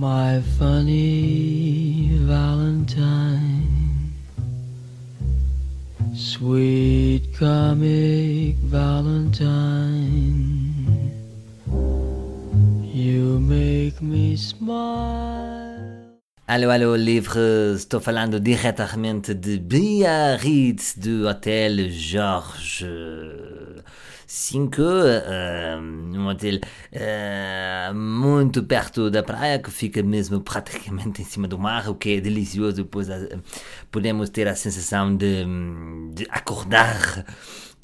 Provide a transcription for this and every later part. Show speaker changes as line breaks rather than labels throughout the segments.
My funny Valentine, sweet comic Valentine, you make me smile.
Alô, alô, livre, estou falando diretamente de Biarritz, do Hotel Jorge 5, uh, um hotel uh, muito perto da praia, que fica mesmo praticamente em cima do mar, o que é delicioso, pois uh, podemos ter a sensação de, de acordar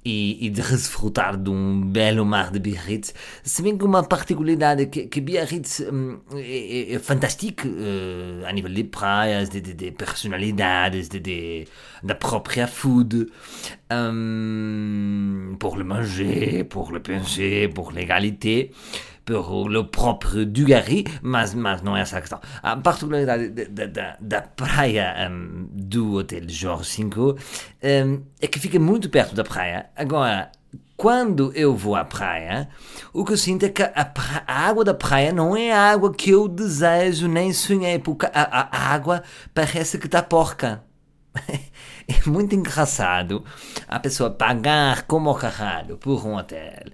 e, e, de desfrutar de um belo mar de Biarritz, se bem que uma particularidade que, que Biarritz hum, é, é, é fantástica uh, a nível de praias, de, de, de personalidades, de, food, um, pour le manger, pour le penser, pour l'égalité por le próprio Dugarry, mas, mas não é essa a questão. A particularidade da, da, da praia um, do Hotel Jorge V um, é que fica muito perto da praia. Agora, quando eu vou à praia, o que eu sinto é que a, a, água da praia não é a água que eu desejo nem sonhei, porque a, a, a água parece que está porca. é muito engraçado a pessoa pagar como o caralho por um hotel,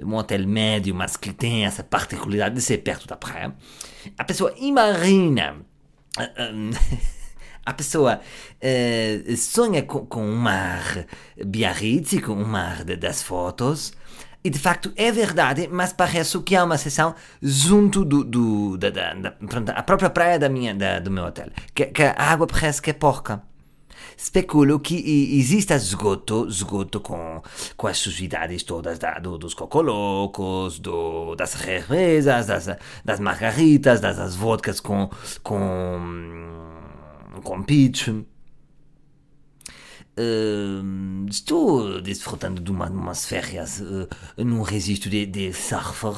um hotel médio, mas que tem essa particularidade de ser perto da praia. A pessoa imagina. A pessoa uh, sonha com, um mar Biarritz, com um mar das fotos, e de facto é verdade, mas parece que há uma sessão junto do, do da, da, da, a própria praia da minha, da, do meu hotel, que, que a água parece que é porca especulo que exista esgoto, esgoto com, com as sujidades todas da, do, dos cocolocos, do, das cervejas, das, das margaritas, das, das vodkas com, com, com peach. Uh, estou desfrutando de uma, umas férias uh, num registro de, de surfer,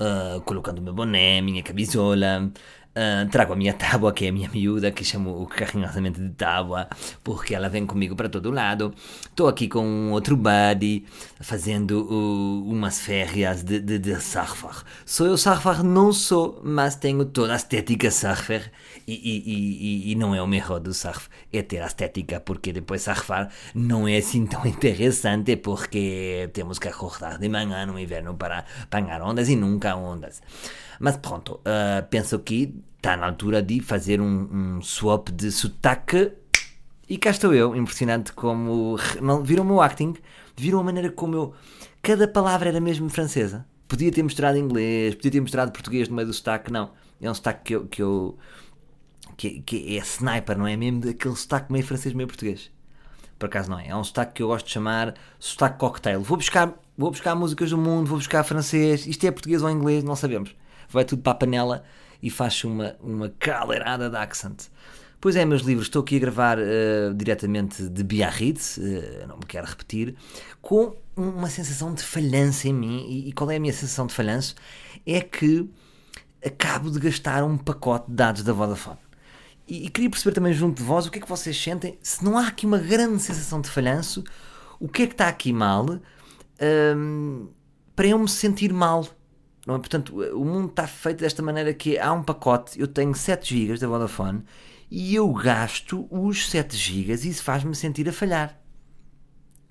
uh, colocando meu boné, minha camisola, Uh, trago a minha tábua, que é a minha miúda, que chamo carinhosamente de tábua, porque ela vem comigo para todo lado. Estou aqui com um outro buddy, fazendo uh, umas férias de, de, de, surfer. Sou eu surfer? Não sou, mas tenho toda a estética surfer. E, e, e, e não é o melhor do surf, é ter a estética, porque depois surfar não é assim tão interessante, porque temos que acordar de manhã no inverno para apanhar ondas e nunca ondas. Mas pronto, uh, penso que está na altura de fazer um, um, swap de sotaque. E cá estou eu, impressionante como. Não, viram o meu acting? Viram a maneira como eu. Cada palavra era mesmo francesa. Podia ter mostrado inglês, podia ter mostrado português no meio do sotaque, não. É um sotaque que eu. Que, eu, que, que é sniper, não é mesmo? Daquele sotaque meio francês, meio português. Por acaso não é. É um sotaque que eu gosto de chamar sotaque cocktail. Vou buscar, vou buscar músicas do mundo, vou buscar francês. Isto é português ou inglês, não sabemos vai tudo para a panela e faz uma, uma caldeirada de accent. Pois é, meus livros, estou aqui a gravar uh, diretamente de Biarritz, uh, não me quero repetir, com uma sensação de falhança em mim. E, e, qual é a minha sensação de falhanço? É que acabo de gastar um pacote de dados da Vodafone. E, e, queria perceber também junto de vós o que é que vocês sentem, se não há aqui uma grande sensação de falhanço, o que é que está aqui mal um, ehm, para eu me sentir mal não é? Portanto, o mundo está feito desta maneira que há um pacote, eu tenho 7 GB da Vodafone e eu gasto os 7 GB e isso faz-me sentir a falhar.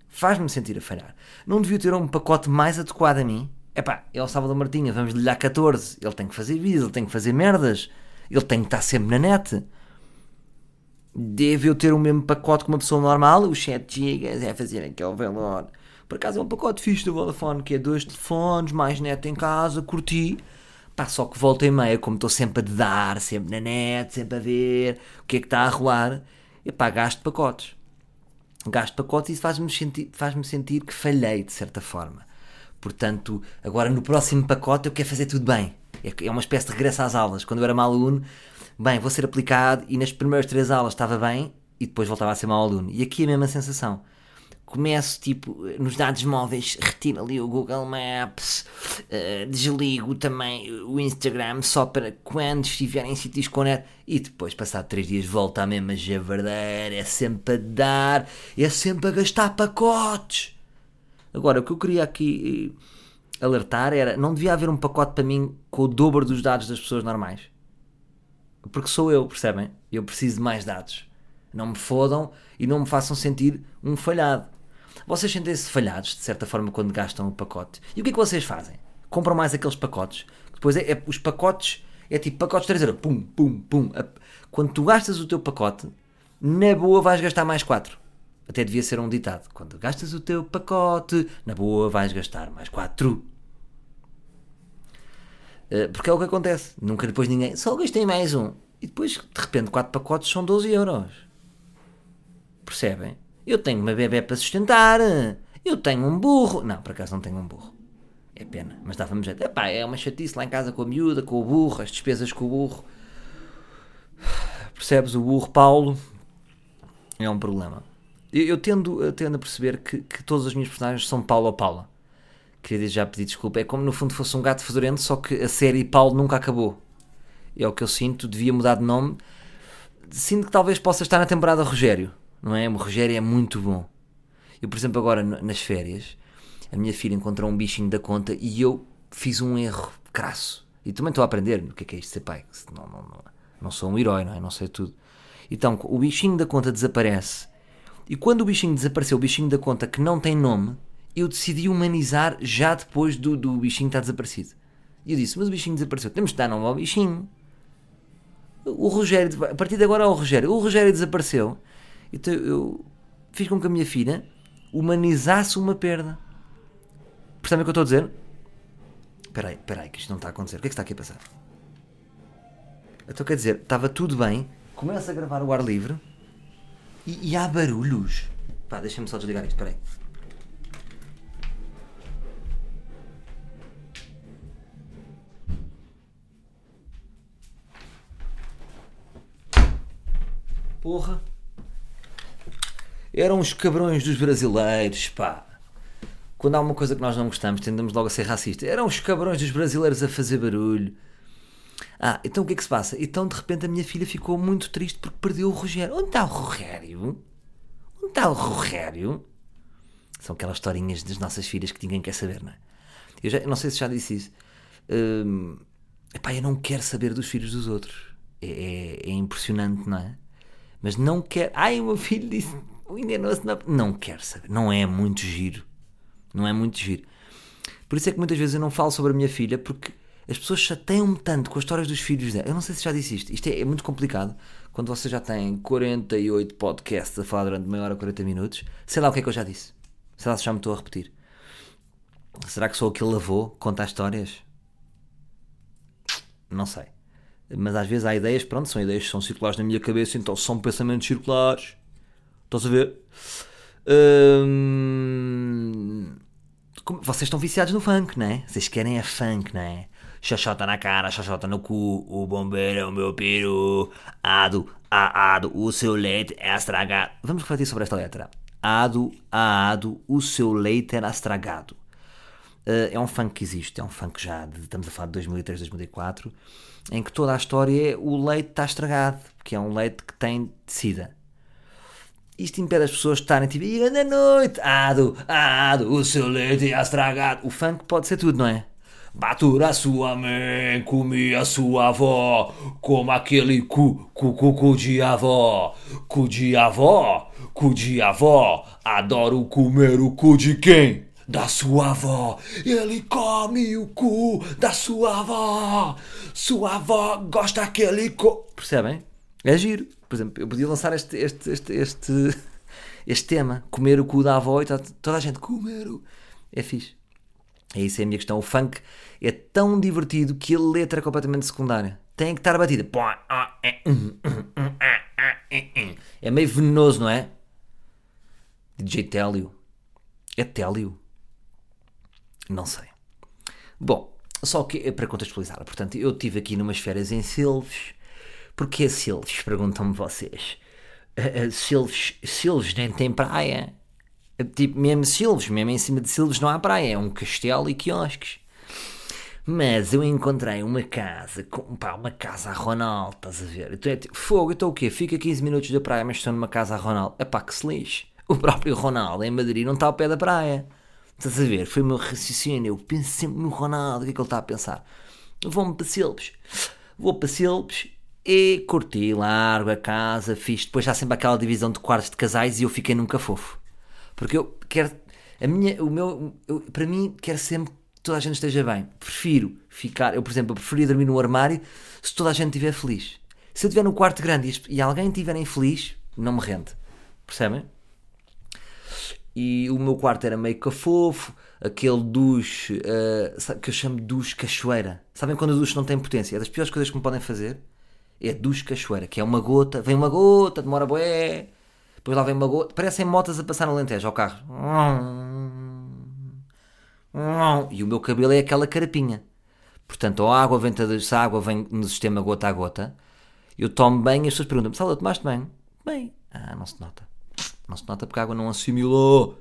Faz-me sentir a falhar. Não devia ter um pacote mais adequado a mim? Epá, é o Sábado Martinha, vamos lhe dar 14. Ele tem que fazer vídeos, ele tem que fazer merdas, ele tem que estar sempre na net. Deve eu ter o mesmo pacote que uma pessoa normal, os 7 GB é fazer aquele valor por acaso é um pacote fixe do Vodafone, que é dois telefones, mais net em casa, curti. Pá, só que volta e meia, como estou sempre a dar, sempre na net, sempre a ver o que é que está a rolar, e pá, gasto pacotes. Gasto pacotes e isso faz-me sentir, faz sentir que falhei, de certa forma. Portanto, agora no próximo pacote eu quero fazer tudo bem. É, é uma espécie de regresso às aulas. Quando eu era mau aluno, bem, vou ser aplicado e nas primeiras três aulas estava bem e depois voltava a ser mau aluno. E aqui é a mesma sensação começo tipo nos dados móveis, retiro ali o Google Maps, uh, desligo também o Instagram só para quando estiver em sítios com net e depois, passado 3 dias, volta a mesma javardeira, é sempre a dar, é sempre a gastar pacotes. Agora, o que eu queria aqui eh, alertar era, não devia haver um pacote para mim com o dobro dos dados das pessoas normais. Porque sou eu, percebem? Eu preciso de mais dados. Não me fodam e não me façam sentir um falhado. Vocês sentem-se falhados, de certa forma, quando gastam o pacote. E o que é que vocês fazem? Compram mais aqueles pacotes. Depois é, é os pacotes, é tipo pacotes de 3 euros. Pum, pum, pum. Quando tu gastas o teu pacote, na boa vais gastar mais 4. Até devia ser um ditado. Quando gastas o teu pacote, na boa vais gastar mais 4. Eh, porque é o que acontece. Nunca depois ninguém. Só gastei mais um. E depois, de repente, 4 pacotes são 12 euros. Percebem? Eu tenho uma bebê para sustentar. Eu tenho um burro. Não, por acaso não tenho um burro. É pena, mas dava-me jeito. Epá, é uma chatice lá em casa com a miúda, com o burro, as despesas com o burro. Percebes? O burro Paulo é um problema. Eu, eu tendo, tendo a perceber que, que todas as minhas personagens são Paulo ou Paula. Queria já pedir desculpa. É como no fundo fosse um gato fedorento, só que a série Paulo nunca acabou. É o que eu sinto, devia mudar de nome. Sinto que talvez possa estar na temporada Rogério, não é? O Rogério é muito bom. Eu, por exemplo, agora nas férias, a minha filha encontrou um bichinho da conta e eu fiz um erro crasso. E também estou a aprender o que é que é isto ser pai. Não, não, não, não sou um herói, não é? Não sei tudo. Então, o bichinho da conta desaparece. E quando o bichinho desapareceu, o bichinho da conta que não tem nome, eu decidi humanizar já depois do, do bichinho estar desaparecido. E eu disse: Mas o bichinho desapareceu, temos de dar nome ao bichinho. O Rogério, a partir de agora é o Rogério. O Rogério desapareceu. Então eu fiz com que a minha filha humanizasse uma perda. Percebem o que eu estou a dizer? Espera aí, espera aí, que isto não está a acontecer. O que é que está aqui a passar? Então quer dizer, estava tudo bem, começa a gravar o ar livre e, e há barulhos. Pá, deixa-me só desligar isto, espera aí. Porra. Eram os cabrões dos brasileiros, pá. Quando há uma coisa que nós não gostamos, tendemos logo a ser racista. Eram os cabrões dos brasileiros a fazer barulho. Ah, então o que é que se passa? Então de repente a minha filha ficou muito triste porque perdeu o Rogério. Onde está o Rogério? Onde está o Rogério? São aquelas historinhas das nossas filhas que ninguém quer saber, não é? Eu, já, não sei se já disse isso. Hum, eu não quero saber dos filhos dos outros. É, é, é impressionante, não é? Mas não quero. Ai, o meu filho disse. Enganou-se na. Não quero saber. Não é muito giro. Não é muito giro. Por isso é que muitas vezes eu não falo sobre a minha filha porque as pessoas chateiam-me tanto com as histórias dos filhos dela. Eu não sei se já disse isto. Isto é, é muito complicado. Quando você já tem 48 podcasts a falar durante meia hora, 40 minutos, sei lá o que é que eu já disse. Sei lá se já me estou a repetir. Será que sou aquele avô que conta histórias? Não sei. Mas às vezes há ideias, pronto, são ideias que são circulares na minha cabeça, então são pensamentos circulares. Estás a ver? Hum... Vocês estão viciados no funk, não é? Vocês querem é funk, não é? Xoxota na cara, xoxota no cu, o bombeiro é o meu peru. Ado, a ado, o seu leite é estragado. Vamos refletir sobre esta letra. Ado, a ado, o seu leite era estragado. Uh, é um funk que existe, é um funk já, de, estamos a falar de 2003, 2004, em que toda a história é o leite está estragado, porque é um leite que tem sida. Isto impede as pessoas de estarem tipo, e na noite, ado, ado, o seu leite é estragado. O funk pode ser tudo, não é? Batura a sua mãe, comi a sua avó, como aquele cu, cu, cu, cu de avó, cu de avó, cu de avó, adoro comer o cu de quem? Da sua avó, ele come o cu da sua avó, sua avó gosta aquele cu. Percebem? É giro. Por exemplo, eu podia lançar este, este, este, este, este tema, comer o cu da avó e tá, toda a gente, comer o... É fixe. É isso, é a minha questão. O funk é tão divertido que a letra é completamente secundária. Tem que estar batida. É meio venenoso, não é? DJ Télio. É Télio? Não sei. Bom, só que é para contextualizar. Portanto, eu estive aqui numas férias em Silves. Porquê Silves? Perguntam-me vocês. Uh, uh, Silves, Silves nem tem praia. Tipo, mesmo Silves, mesmo em cima de Silves não há praia, é um castelo e quiosques. Mas eu encontrei uma casa, com, pá, uma casa a Ronaldo, estás a ver? Então é tipo, fogo, então o quê? Fica 15 minutos da praia, mas estou numa casa a Ronaldo. É pá, que se lixe. O próprio Ronaldo em Madrid não está ao pé da praia. Estás a ver? Foi o meu raciocínio. Eu penso sempre no Ronaldo, o que é que ele está a pensar? Vou-me para Silves. Vou para Silves E curti, largo a casa, fiz. Depois já sempre aquela divisão de quartos de casais e eu fiquei nunca fofo. Porque eu quero. A minha, o meu, eu- para mim, quero sempre que toda a gente esteja bem. Prefiro ficar. Eu, por exemplo, eu preferia dormir no armário se toda a gente estiver feliz. Se eu estiver no quarto grande e, e alguém estiver infeliz, não me rende. Percebem? e o meu quarto era meio cafofo, aquele duche sabe, que eu chamo de duche cachoeira. Sabem quando o duche não tem potência? É das piores coisas que me podem fazer. É duche cachoeira, que é uma gota, vem uma gota, demora bué, depois lá vem uma gota, parecem motas a passar no lentejo ao carro. E o meu cabelo é aquela carapinha. Portanto, a água vem, se a água vem no sistema gota a gota, eu tomo bem e as pessoas perguntam-me, Salva, tomaste bem? Bem. Ah, não se nota. Não se nota porque a água não assimilou.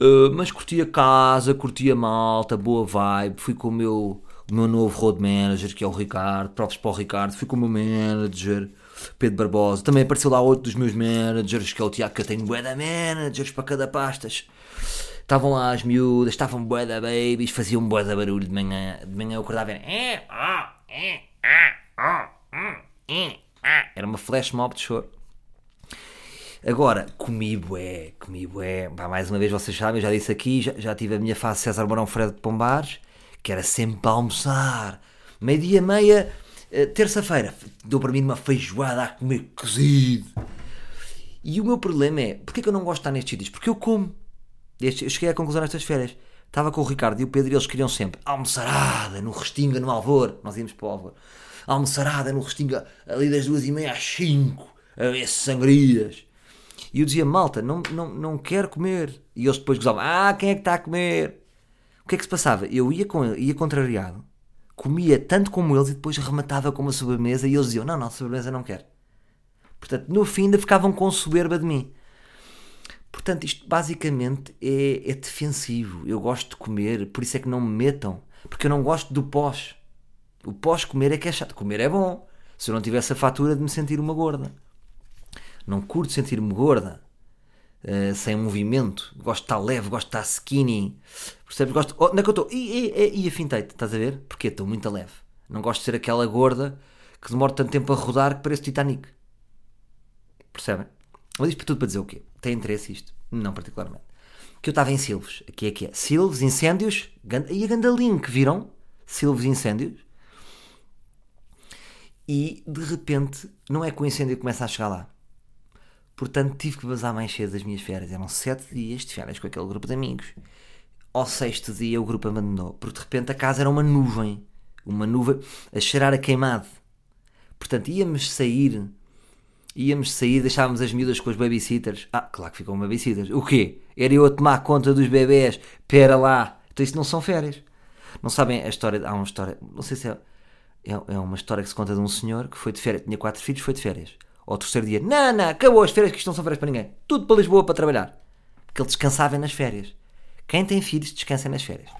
Uh, mas curti a casa, curti a malta, boa vibe. Fui com o meu, o meu novo road manager, que é o Ricardo. Próprios para o Ricardo. Fui com o meu manager, Pedro Barbosa. Também apareceu lá outro dos meus managers, que é o Tiago, que eu tenho bué managers para cada pastas. Estavam lá as miúdas, estavam bué da babies, faziam bué da barulho de manhã. De manhã eu acordava e era... "É, é, hum, é, ah." Era uma flash mob de choro. Agora, comi bué, comi bué. Mais uma vez, vocês sabem, eu já disse aqui, já, já tive a minha fase César Mourão Fred de Pombares, que era sempre para almoçar. Meio-dia, meia, eh, terça-feira, dou para mim uma feijoada a comer cozido. E o meu problema é, porquê que eu não gosto de estar nestes sítios? Porque eu como. Eu cheguei à conclusão nestas férias. Estava com o Ricardo e o Pedro e eles queriam sempre almoçarada no Restinga, no Alvor. Nós íamos para o Alvor. Almoçarada no Restinga, ali das duas e meia às cinco, ver sangrias. E eu dizia, malta, não, não, não quero comer. E eles depois gozavam, ah, quem é que está a comer? O que é que se passava? Eu ia, com, ia contrariado, comia tanto como eles e depois rematava com uma sobremesa e eles diziam, não, não, sobremesa não quero. Portanto, no fim ainda ficavam com soberba de mim. Portanto, isto basicamente é, é defensivo. Eu gosto de comer, por isso é que não me metam. Porque eu não gosto do pós. O pós-comer é que é chato. Comer é bom. Se eu não tivesse a fatura de me sentir uma gorda. Não curto sentir-me gorda. Eh, sem movimento. Gosto de estar leve, gosto de estar skinny. Percebes? Gosto. Oh, onde é que eu estou? E, e, e afintei-te, estás a ver? Porque estou muito leve. Não gosto de ser aquela gorda que demora tanto tempo a rodar que parece Titanic. Percebem? Mas isto para tudo para dizer o quê? Tem interesse isto? Não particularmente. Que eu estava em Silves. Aqui é que é. Silves, incêndios. gan- E a ganda link, viram? Silves, incêndios. E de repente, não é que o incêndio começa a chegar lá. Portanto, tive que vazar mais cedo das minhas férias. Eram sete dias de férias com aquele grupo de amigos. Ao sexto dia, o grupo abandonou. Porque de repente a casa era uma nuvem. Uma nuvem a cheirar a queimado. Portanto, íamos sair. Íamos sair, deixávamos as miúdas com os babysitters. Ah, claro que ficam babysitters. O quê? Era eu a tomar conta dos bebés. Pera lá. Então isso não são férias. Não sabem a história. Há uma história. Não sei se é. É, é uma história que se conta de um senhor que foi de férias. Tinha quatro filhos, foi de férias. Ao terceiro dia. Não, não, acabou as férias que isto não são férias para ninguém. Tudo para Lisboa para trabalhar. Porque ele descansava nas férias. Quem tem filhos descansa nas férias.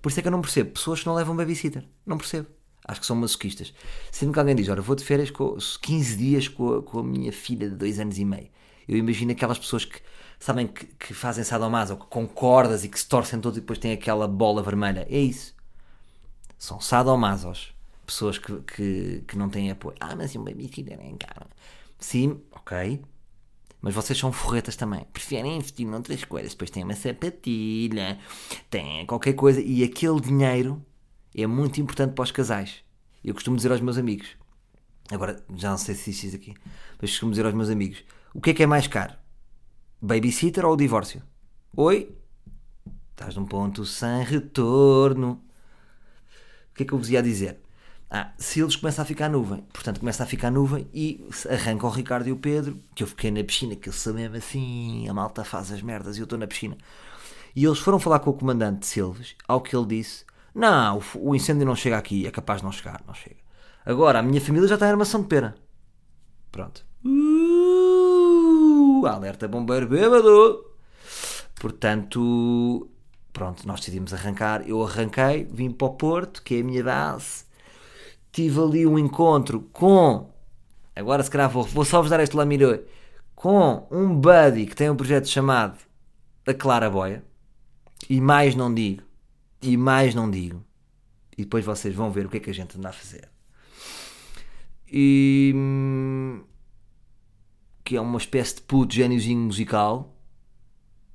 Por isso é que eu não percebo pessoas que não levam babysitter. Não percebo. Acho que são masoquistas. Sempre que alguém diz, olha, vou de férias com 15 dias com a, com a minha filha de 2 anos e meio. Eu imagino aquelas pessoas que sabem que, que fazem sadomaso, que com cordas e que se torcem todos e depois têm aquela bola vermelha. É isso. São sadomasos. Pessoas que, que, que não têm apoio. Ah, mas um babysitter é caro. Sim, ok. Mas vocês são forretas também. Preferem investir noutras coisas. Depois têm uma sapatilha, têm qualquer coisa. E aquele dinheiro é muito importante para os casais. Eu costumo dizer aos meus amigos. Agora, já não sei se isso aqui. Mas costumo dizer aos meus amigos. O que é que é mais caro? Babysitter ou o divórcio? Oi? Estás num ponto sem retorno. O que é que eu vos ia dizer? Ah, eles começam a ficar nuvem, portanto começa a ficar nuvem e arranca o Ricardo e o Pedro, que eu fiquei na piscina, que eu sou mesmo assim, a malta faz as merdas e eu estou na piscina. E eles foram falar com o comandante Silves, ao que ele disse: Não, o incêndio não chega aqui, é capaz de não chegar, não chega. Agora, a minha família já está em armação de pera. Pronto. Uh, alerta bombeiro bêbado. Portanto, pronto, nós decidimos arrancar. Eu arranquei, vim para o Porto, que é a minha base. Tive ali um encontro com. Agora, se calhar, vou, vou só vos dar este lamiroi. Com um buddy que tem um projeto chamado A Clara Boia. E mais não digo. E mais não digo. E depois vocês vão ver o que é que a gente anda a fazer. e hum, que é uma espécie de puto gêniozinho musical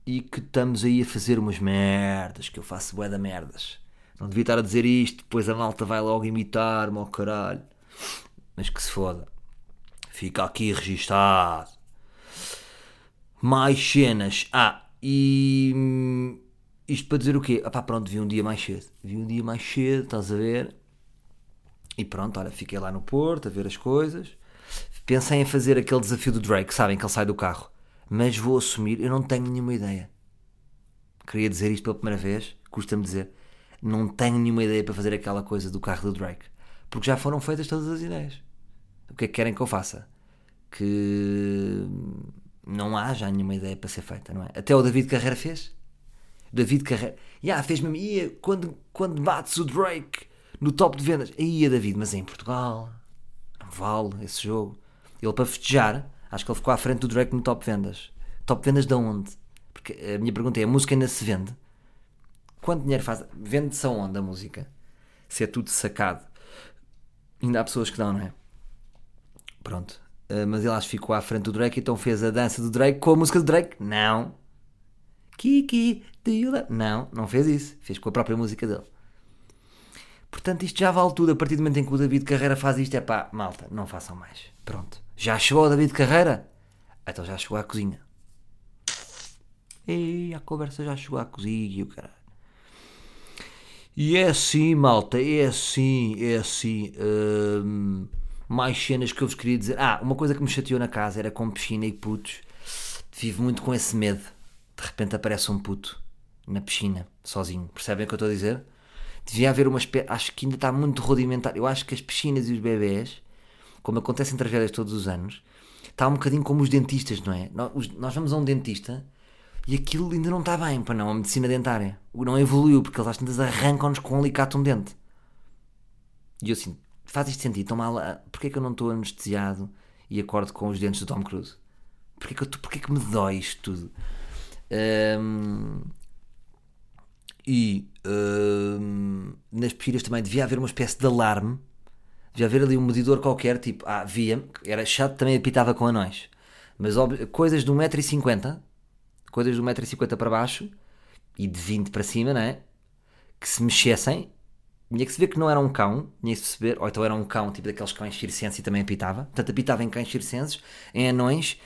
e que estamos aí a fazer umas merdas, que eu faço bué da merdas. Não devia estar a dizer isto, depois a malta vai logo imitar-me ao caralho. Mas que se foda. Fica aqui registado. Mais cenas. Ah, e hum, isto para dizer o quê? Ah pá, pronto, vi um dia mais cedo. Vi um dia mais cedo, estás a ver? E pronto, olha, fiquei lá no Porto a ver as coisas. Pensei em fazer aquele desafio do Drake, sabem que ele sai do carro. Mas vou assumir, eu não tenho nenhuma ideia. Queria dizer isto pela primeira vez, custa-me dizer. Não tenho nenhuma ideia para fazer aquela coisa do carro do Drake. Porque já foram feitas todas as ideias. O que é que querem que eu faça? Que não há já nenhuma ideia para ser feita, não é? Até o David Carreira fez. David Carreira. Yeah, fez mesmo. Ia, quando, quando bates o Drake no top de vendas. Ia, David, mas é em Portugal. Não vale esse jogo. Ele para festejar, acho que ele ficou à frente do Drake no top de vendas. Top de vendas de onde? Porque a minha pergunta é: a música ainda se vende? Quanto dinheiro faz? Vende-se aonde a música? Se é tudo sacado. Ainda há pessoas que dão, não é? Pronto. Uh, mas ele acho que ficou à frente do Drake, então fez a dança do Drake com a música do Drake? Não. Kiki, do you love? Não, não fez isso. Fez com a própria música dele. Portanto, isto já vale tudo. A partir do momento em que o David Carreira faz isto, é pá, malta, não façam mais. Pronto. Já chegou o David Carreira? Então já chegou à cozinha. E a conversa já chegou à cozinha, o caralho. E é assim, malta, é assim, é assim. Hum, mais cenas que eu vos queria dizer. Ah, uma coisa que me chateou na casa era com piscina e putos. Vivo muito com esse medo. De repente aparece um puto na piscina, sozinho. Percebem o que eu estou a dizer? Devia haver uma espécie. Acho que ainda está muito rudimentar. Eu acho que as piscinas e os bebés, como acontecem tragédias todos os anos, está um bocadinho como os dentistas, não é? Nós vamos a um dentista e aquilo ainda não está bem, para não, a medicina dentária. Não evoluiu, porque eles às tantas arrancam-nos com um alicate um dente. E eu assim, faz isto sentido? Tão mal, porquê que eu não estou anestesiado e acordo com os dentes do Tom Cruise? Porquê que, eu, porquê que me dói isto tudo? Um, e um, nas piscinas também devia haver uma espécie de alarme. Devia haver ali um medidor qualquer, tipo, ah, via, era chato, também apitava com anões. Mas coisas de 1,50m, coisas de 1,50m para baixo e de 20 para cima, não é? Que se mexessem, tinha que se ver que não era um cão, tinha que se perceber, ou então era um cão, tipo daqueles cães circenses e também apitava. Portanto, apitava em cães circenses, em anões,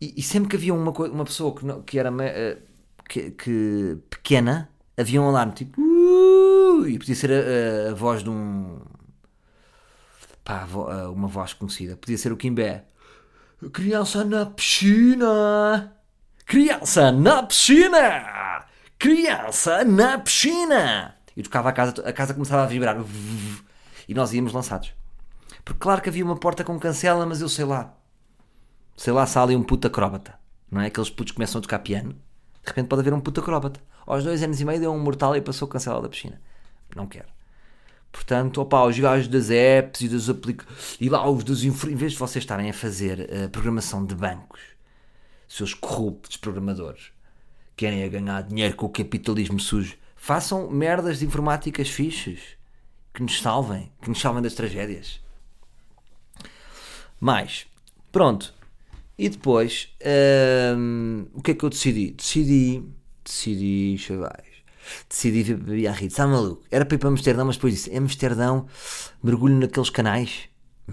e, e sempre que havia uma, uma pessoa que, que era uh, que, que, pequena, havia um alarme tipo. Uh, e podia ser a, a, a, voz de um. pá, uma voz conhecida. Podia ser o Kimbé. Criança na piscina! Criança na piscina! Criança na piscina! E tocava a casa, a casa começava a vibrar. E nós íamos lançados. Porque claro que havia uma porta com cancela, mas eu sei lá. Sei lá se há ali um puto acróbata. Não é? Aqueles putos começam a tocar piano. De repente pode haver um puto acróbata. Aos dois anos e meio deu um mortal e passou cancela da piscina. Não quero. Portanto, opa, os gajos das apps e das aplicações. E lá os dos. Em vez de vocês estarem a fazer uh, programação de bancos, seus corruptos programadores, querem a ganhar dinheiro com o capitalismo sujo, façam merdas de informáticas fixes que nos salvem, que nos salvem das tragédias. Mais, pronto. E depois, hum, o que é que eu decidi? Decidi decidi, chavais, decidi vir para Biarritz. Está maluco? Era para ir para Amsterdão, mas depois disse: Amsterdão, mergulho naqueles canais.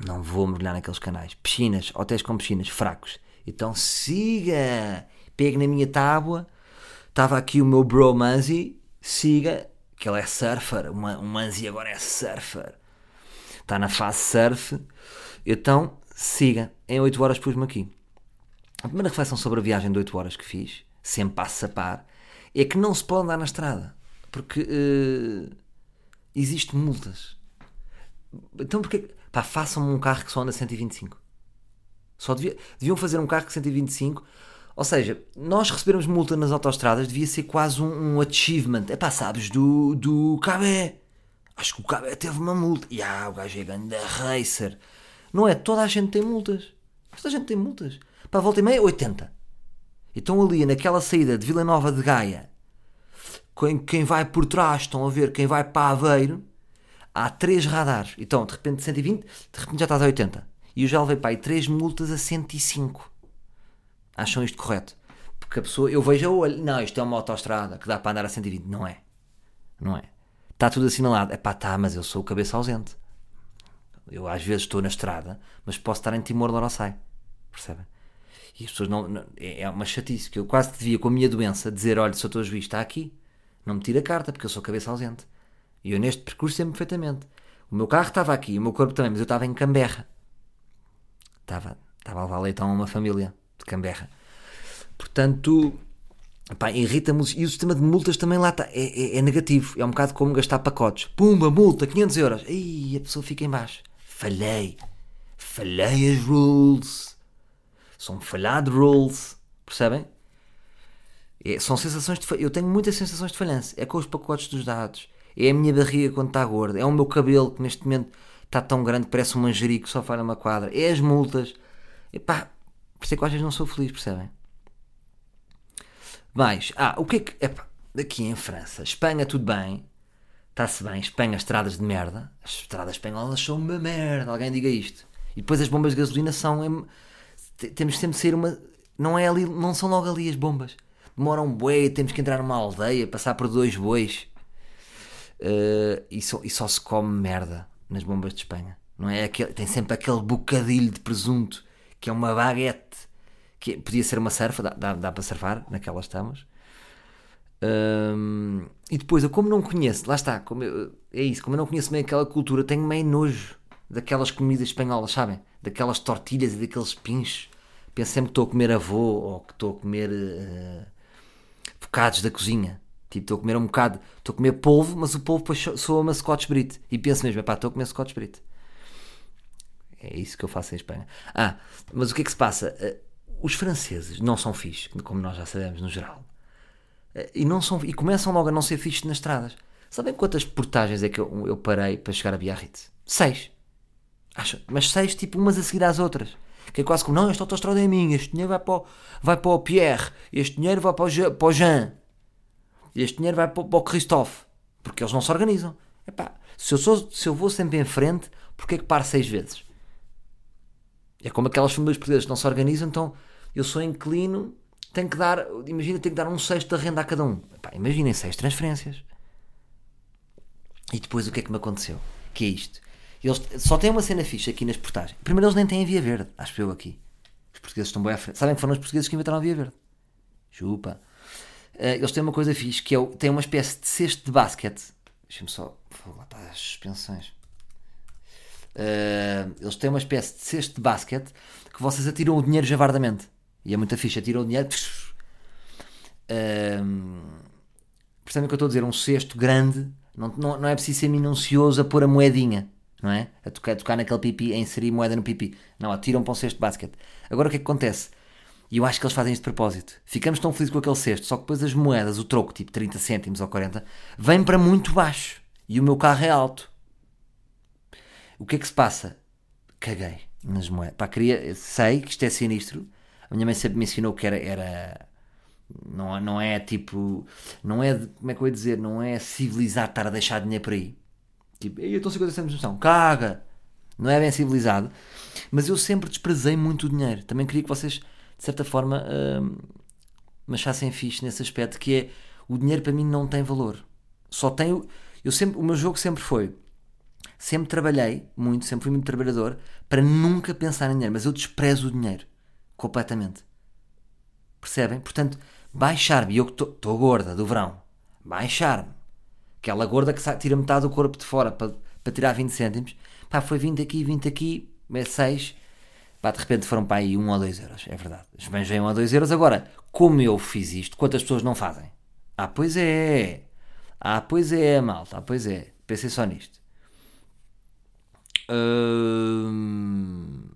Não vou mergulhar naqueles canais. Piscinas, hotéis com piscinas, fracos. Então siga, pegue na minha tábua. Estava aqui o meu bro Manzi, siga, que ele é surfer. O Manzi agora é surfer. Está na fase surf. Então siga. Em 8 horas pus-me aqui. A primeira reflexão sobre a viagem de 8 horas que fiz, sempre a par, é que não se pode andar na estrada porque uh, existem multas. Então porque pá, façam um carro que só anda 125. Só devia, deviam fazer um carro que 125. Ou seja, nós recebermos multa nas autostradas devia ser quase um, um achievement. É pá, sabes, do, do Cabé. Acho que o Cabé teve uma multa. E ah, o gajo é grande racer. Não é? Toda a gente tem multas. Toda a gente tem multas. Para volta e meia, 80. Então ali naquela saída de Vila Nova de Gaia, quem, quem vai por trás, estão a ver, quem vai para Aveiro, há 3 radares. Então, de repente 120, de repente já estás a 80. E eu já levei para aí 3 multas a 105. Acham isto correto? Porque a pessoa, eu vejo a olho, não, isto é uma autoestrada que dá para andar a 120. Não é. Não é. Está tudo assinalado. É pá, tá, mas eu sou o cabeça ausente. Eu às vezes estou na estrada, mas posso estar em Timor-Leste. Percebem? E as pessoas não, não- É é uma chatice que eu quase devia, com a minha doença, dizer: olha, se eu estou juiz, está aqui. Não me tira a carta, porque eu sou cabeça ausente. E eu neste percurso sempre perfeitamente. O meu carro estava aqui, o meu corpo também, mas eu estava em Canberra. Estava, estava a levar leitão a uma família de Canberra. Portanto, irrita-me. E o sistema de multas também lá está. É, é- é negativo. É um bocado como gastar pacotes. Pumba, multa, 500 euros. Aí a pessoa fica em baixo. Falhei. Falhei as rules. São falhado rules. Percebem? É, são sensações de Eu tenho muitas sensações de falhança. É com os pacotes dos dados. É a minha barriga quando está gorda. É o meu cabelo que neste momento está tão grande que parece um manjerico só falha uma quadra. É as multas. Epá, por isso é que às vezes não sou feliz, percebem? Mais, ah, o que é que. Epá, aqui em França, Espanha, tudo bem. Está-se bem. Espanha, estradas de merda. As estradas espanholas são uma merda. Alguém diga isto. E depois as bombas de gasolina são. em- te- Temos sempre de sair uma. Não, é ali, não são logo ali as bombas. Demoram um boi, temos que entrar numa aldeia, passar por dois bois. Uh, e, só, e só se come merda nas bombas de Espanha. Não é aquele, tem sempre aquele bocadilho de presunto que é uma baguete. Que podia ser uma surfa, dá, dá, dá para surfar, naquelas estamos. Um, e depois, eu como não conheço, lá está, como eu- é isso, como eu não conheço bem aquela cultura, tenho meio nojo daquelas comidas espanholas, sabem? Daquelas tortilhas e daqueles pinchos. Penso sempre que estou a comer avô ou que estou a comer eh, bocados da cozinha. Tipo, estou a comer um bocado, estou a comer polvo, mas o polvo depois so- soa-me a Scotch Brite. E penso mesmo, pá, estou a comer Scotch Brite. É isso que eu faço em Espanha. Ah, mas o que é que se passa? Eh, Os franceses não são fixe, como nós já sabemos no geral. Eh, E, não são, e começam logo a não ser fixe nas estradas. Sabem quantas portagens é que eu, eu parei para chegar a Biarritz? Seis. Acho, mas seis, tipo, umas a seguir às outras. Que é quase como, não, esta autostrada é minha, este dinheiro vai para o, vai para o Pierre, este dinheiro vai para o, para o Jean, este dinheiro vai para, o- Christophe. Porque eles não se organizam. Epá, se, eu sou, se eu vou sempre em frente, porquê é que paro seis vezes? É como aquelas famílias portuguesas que não se organizam, então eu sou inclino, tenho que dar, imagina, tenho que dar um sexto de renda a cada um. Epá, imaginem seis transferências. E depois o que é que me aconteceu? Que é isto. Eles só têm uma cena fixa aqui nas portagens. Primeiro eles nem têm via verde, acho eu aqui. Os portugueses estão bem à frente. Sabem que foram os portugueses que inventaram a via verde. Chupa. Eh, eles têm uma coisa fixe, que é o, têm uma espécie de cesto de basquete. Deixa-me só. Lá para as suspensões. Eh, eles têm uma espécie de cesto de basquete que vocês atiram o dinheiro javardamente. E é muita ficha, atiram o dinheiro. Ehm, percebem o que eu estou a dizer? Um cesto grande, não, não, não é preciso ser minucioso a pôr a moedinha, não é? A tocar, a tocar naquele pipi, a inserir moeda no pipi. Não, atiram para um cesto de basquete. Agora o que é que acontece? E eu acho que eles fazem isto de propósito. Ficamos tão felizes com aquele cesto, só que depois as moedas, o troco, tipo 30 cêntimos ou 40, vem para muito baixo. E o meu carro é alto. O que é que se passa? Caguei nas moedas. Pá, queria, sei que isto é sinistro. A minha mãe sempre me ensinou que era, era não, não é tipo. Não é. de- Como é que eu ia dizer? Não é civilizado estar a deixar dinheiro por aí. Tipo, "Ei, eu estou 50 cêntimos no chão, caga! Não é bem civilizado. Mas eu sempre desprezei muito o dinheiro. Também queria que vocês, de certa forma, hum, me achassem fixe nesse aspecto que é o dinheiro para mim não tem valor. Só tem o. Eu sempre, o meu jogo sempre foi. Sempre trabalhei muito, sempre fui muito trabalhador para nunca pensar em dinheiro, mas eu desprezo o dinheiro completamente. Percebem? Portanto, baixar-me, eu que estou gorda do verão, baixar-me, aquela gorda que tira metade do corpo de fora para, para tirar 20 cêntimos, pá, foi 20 aqui, 20 aqui, é 6, pá, de repente foram para aí 1 ou 2 euros, é verdade. Os bens vêm 1 ou 2 euros. Agora, como eu fiz isto, quantas pessoas não fazem? Ah, pois é, ah, pois é, malta, ah, pois é, pensei só nisto. Hum...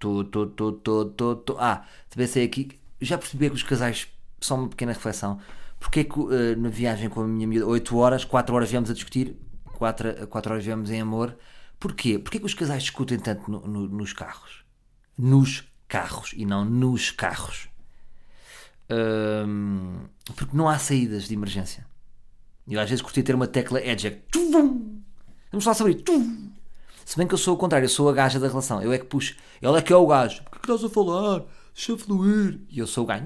Tô, tô, tô, tô, tô, tô. Ah, pensei aqui. Já percebi que os casais. Só uma pequena reflexão. Porque é que eh, na viagem com a minha miúda, 8 horas, 4 horas viemos a discutir, 4, 4 horas viemos em amor. Porquê? Porquê que os casais discutem tanto no- no- nos carros? Nos carros e não nos carros. Porque não há saídas de emergência. Eu às vezes curtia ter uma tecla eject. Tuvum! Vamos lá sobre isso. Se bem que eu sou o contrário, eu sou a gaja da relação. Eu é que puxo. Ele é que é o gajo. Por que estás a falar? Deixa fluir. E eu sou o gajo.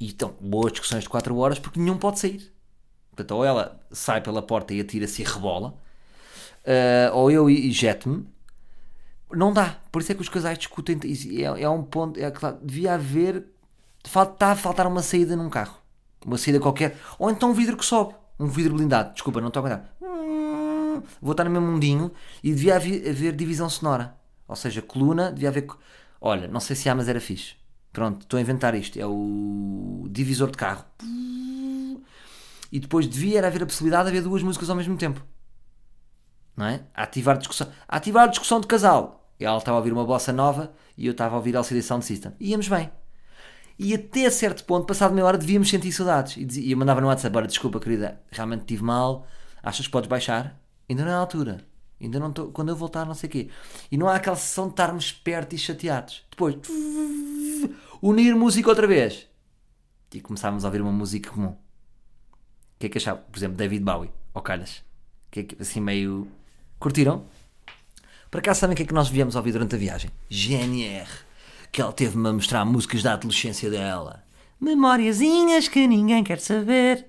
E então, boas discussões de 4 horas porque nenhum pode sair. Portanto, ou ela sai pela porta e atira-se e rebola, uh, ou eu ejeto-me. Não dá. Por isso é que os casais discutem. É, é um ponto. É, claro, devia haver. Está a faltar uma saída num carro. Uma saída qualquer. Ou então um vidro que sobe. Um vidro blindado. Desculpa, não estou a aguentar. Vou estar no meu mundinho e devia haver, haver divisão sonora. Ou seja, coluna, devia haver. Olha, não sei se há, mas era fixe. Pronto, estou a inventar isto. É o divisor de carro. E depois devia haver a possibilidade de haver duas músicas ao mesmo tempo. Não é? A ativar discussão. A ativar discussão de casal. Ela estava a ouvir uma bossa nova e eu estava a ouvir a LCD Sound System. Íamos bem. E até certo ponto, passado meia hora, devíamos sentir saudades. E, e eu mandava no WhatsApp: Agora, desculpa, querida, realmente tive mal. Achas que podes baixar? Ainda não é a altura. Ainda não estou. Quando eu voltar, não sei o quê. E não há aquela sessão de estarmos perto e chateados. Depois, unir música outra vez. E começámos a ouvir uma música comum. Que é que achavam? Por exemplo, David Bowie, ou Calhas. Que é que, assim meio. Curtiram? Por acaso sabem o que é que nós viemos ouvir durante a viagem? GNR. Que ela teve-me a mostrar músicas da adolescência dela. Memóriazinhas que ninguém quer saber.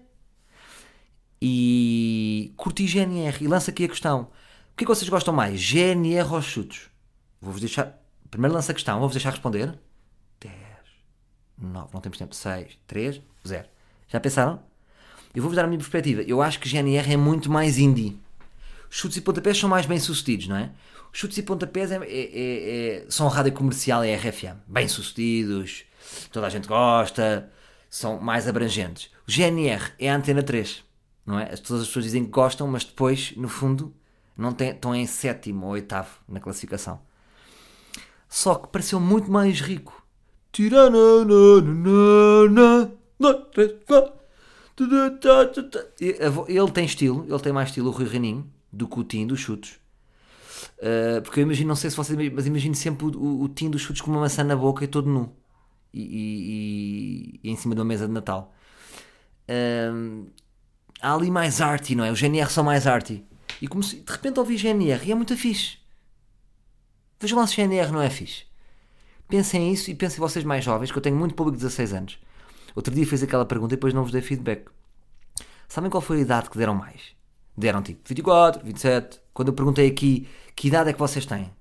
E curti GNR. E lança aqui a questão. O que é que vocês gostam mais? GNR ou chutos? Vou-vos deixar. Primeiro lança a questão, vou-vos deixar responder. 10, 9, não temos tempo. 6, 3, 0. Já pensaram? Eu vou-vos dar a minha perspectiva. Eu acho que GNR é muito mais indie. Chutes e pontapés são mais bem sucedidos, não é? Chutes e pontapés é, é, é, é são rádio comercial e RFM. Bem sucedidos, toda a gente gosta, são mais abrangentes. O GNR é a antena 3, não é? Todas as pessoas dizem que gostam, mas depois, no fundo, não tem, estão em sétimo ou oitavo na classificação. Só que pareceu muito mais rico. Ele tem estilo, ele tem mais estilo, o Rui Reninho, do que o Tim dos chutos. Uh, porque eu imagino, não sei se vocês, mas imagino sempre o, o, o Tim dos chutos com uma maçã na boca e todo nu. E, e, e em cima de uma mesa de Natal. Uh, há ali mais arty, não é? Os GNR são mais arty. E de repente ouvi GNR e é muito fixe. Vejam lá se GNR não é fixe. Pensem nisso e pensem vocês mais jovens, que eu tenho muito público de 16 anos. Outro dia fiz aquela pergunta e depois não vos dei feedback. Sabem qual foi a idade que deram mais? Deram tipo 24, 27. Quando eu perguntei aqui que idade é que vocês têm?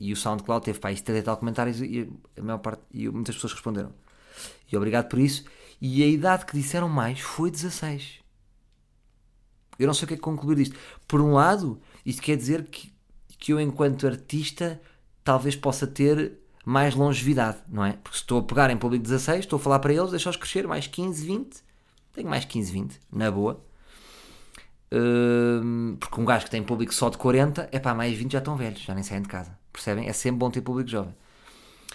E o SoundCloud teve para 70 e tal comentários e a maior parte, e muitas pessoas responderam. E obrigado por isso. E a idade que disseram mais foi 16. Eu não sei o que é que concluir disto. Por um lado, isto quer dizer que, que eu, enquanto artista, talvez possa ter mais longevidade, não é? Porque se estou a pegar em público 16, estou a falar para eles, deixa-os crescer mais 15, 20. Tenho mais 15, 20, na boa. Uh, porque um gajo que tem público só de 40, é pá, mais 20 já estão velhos, já nem saem de casa. Percebem? É sempre bom ter público jovem.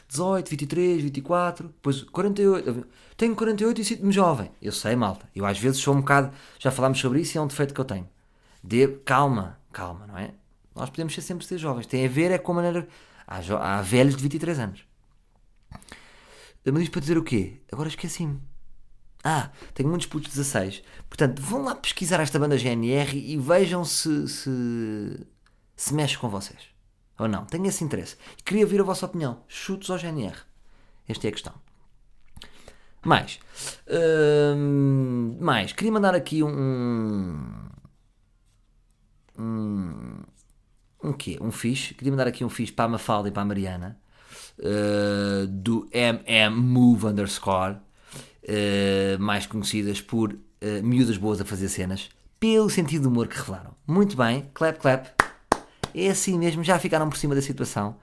18, 23, 24, depois 48. Tenho 48 e sinto-me jovem. Eu sei, malta. Eu às vezes sou um bocado. Já falámos sobre isso e é um defeito que eu tenho. De calma, calma, não é? Nós podemos ser sempre ser jovens. Tem a ver é com a maneira. Há, há velhos de 23 anos. Mas isto para dizer o quê? Agora esqueci-me. Ah, tenho muitos putos de 16. Portanto, vão lá pesquisar esta banda GNR e vejam se, se, se mexe com vocês. Ou não? Tenho esse interesse. Queria ouvir a vossa opinião. Chutos ao GNR. Esta é a questão. Mais. Hum, mais. Queria mandar aqui um. Um. Um quê? Um fixe. Queria mandar aqui um fixe para a Mafalda e para a Mariana. Uh, do MM Move underscore. Uh, mais conhecidas por uh, miúdas boas a fazer cenas. Pelo sentido de humor que revelaram. Muito bem. Clap, clap é assim mesmo, já ficaram por cima da situação.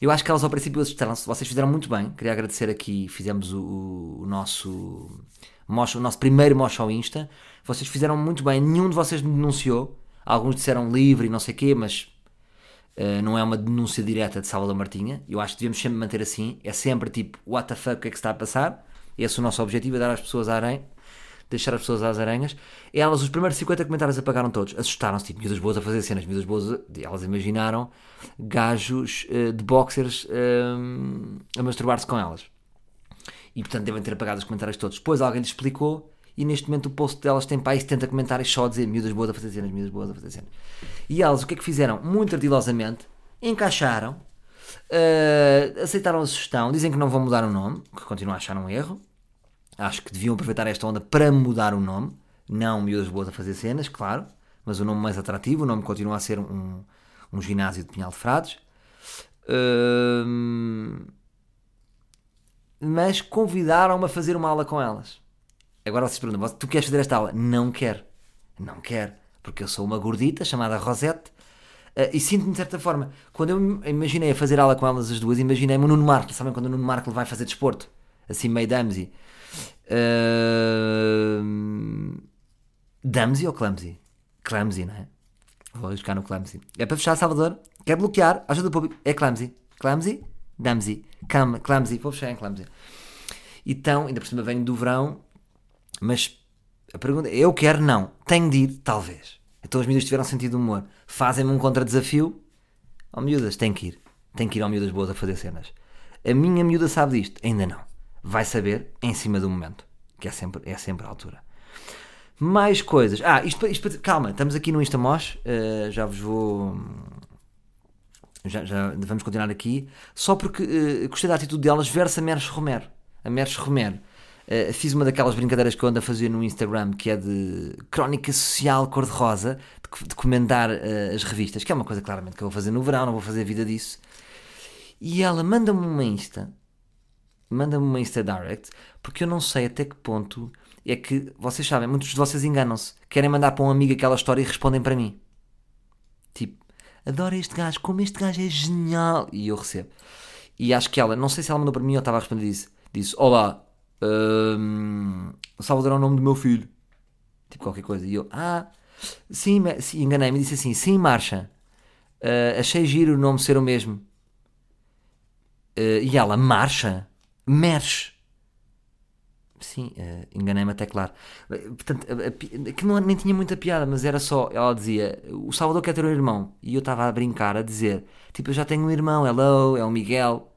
Eu acho que elas ao princípio assustaram-se, vocês fizeram muito bem. Queria agradecer aqui, fizemos o, o nosso o nosso primeiro mocho ao Insta. Vocês fizeram muito bem, nenhum de vocês me denunciou. Alguns disseram livre e não sei o quê, mas uh, não é uma denúncia direta de Salva da Martinha. Eu acho que devemos sempre manter assim. É sempre tipo, what the fuck, o que é que está a passar? Esse é o nosso objetivo, é dar às pessoas a arém deixar as pessoas às aranhas. Elas, os primeiros 50 comentários apagaram todos, assustaram-se, tipo, miúdas boas a fazer cenas, miúdas boas, elas imaginaram gajos uh, de boxers uh, a masturbar-se com elas. E portanto devem ter apagado os comentários todos. Depois alguém lhes explicou e neste momento o post delas tem para aí 70 comentários só a dizer miúdas boas a fazer cenas, miúdas boas a fazer cenas. E elas o que é que fizeram? Muito ardilosamente encaixaram, uh, aceitaram a sugestão, dizem que não vão mudar o nome, que continuam a achar um erro. Acho que deviam aproveitar esta onda para mudar o nome. Não miúdas boas a fazer cenas, claro, mas o nome mais atrativo, o nome continua a ser um, um ginásio de Pinhal de Frades. Uh, mas convidaram-me a fazer uma aula com elas. Agora vocês perguntam, tu queres fazer esta aula? Não quero. Não quero. Porque eu sou uma gordita chamada Rosette uh, e sinto-me de certa forma. Quando eu imaginei a fazer aula com elas as duas, imaginei-me o Nuno Marco. Sabem quando o Nuno Marco vai fazer desporto? Assim meio Damsy. Uh, Damsy ou Clumsy? Clumsy, não é? Vou arriscar no Clumsy. É para fechar, Salvador. Quer bloquear? Ajuda o público. É Clumsy. Clumsy? Damsy. Cam, clumsy. Vou fechar em Clumsy. Então, ainda por cima venho do verão, mas a pergunta eu quero, não. Tenho de ir, talvez. Então as miúdas tiveram sentido de humor. Fazem-me um contra-desafio. Ó oh, miúdas, tem que ir. Tem que ir ao miúdas boas a fazer cenas. A minha miúda sabe disto? Ainda não. Vai saber em cima do momento. Que é sempre, é sempre a altura. Mais coisas. Ah, isto, isto calma, estamos aqui no Instamosh. Uh, já vos vou já, já vamos continuar aqui, só porque uh, gostei da atitude delas versus a Merce Romero. A Merce Romero. Uh, fiz uma daquelas brincadeiras que eu ando a fazer no Instagram, que é de crónica social cor-de-rosa, de, de, comentar uh, as revistas, que é uma coisa claramente que eu vou fazer no verão, não vou fazer vida disso. E ela manda-me uma Insta, manda-me uma Insta Direct, porque eu não sei até que ponto é que, vocês sabem, muitos de vocês enganam-se, querem mandar para um amigo aquela história e respondem para mim. Tipo, adoro este gajo, como este gajo é genial. E eu recebo. E acho que ela, não sei se ela mandou para mim ou estava a responder isso. Disse: Olá, um, Salvador é o nome do meu filho. Tipo qualquer coisa. E eu: Ah, sim, sim enganei-me. Disse assim: Sim, marcha. Uh, achei giro o nome ser o mesmo. Uh, e ela: Marcha? Merche. Sim, uh, enganei-me até claro. Portanto, a, a, que não, nem tinha muita piada, mas era só, ela dizia, o Salvador quer ter um irmão. E eu estava a brincar, a dizer, tipo, eu já tenho um irmão, hello, é o Miguel.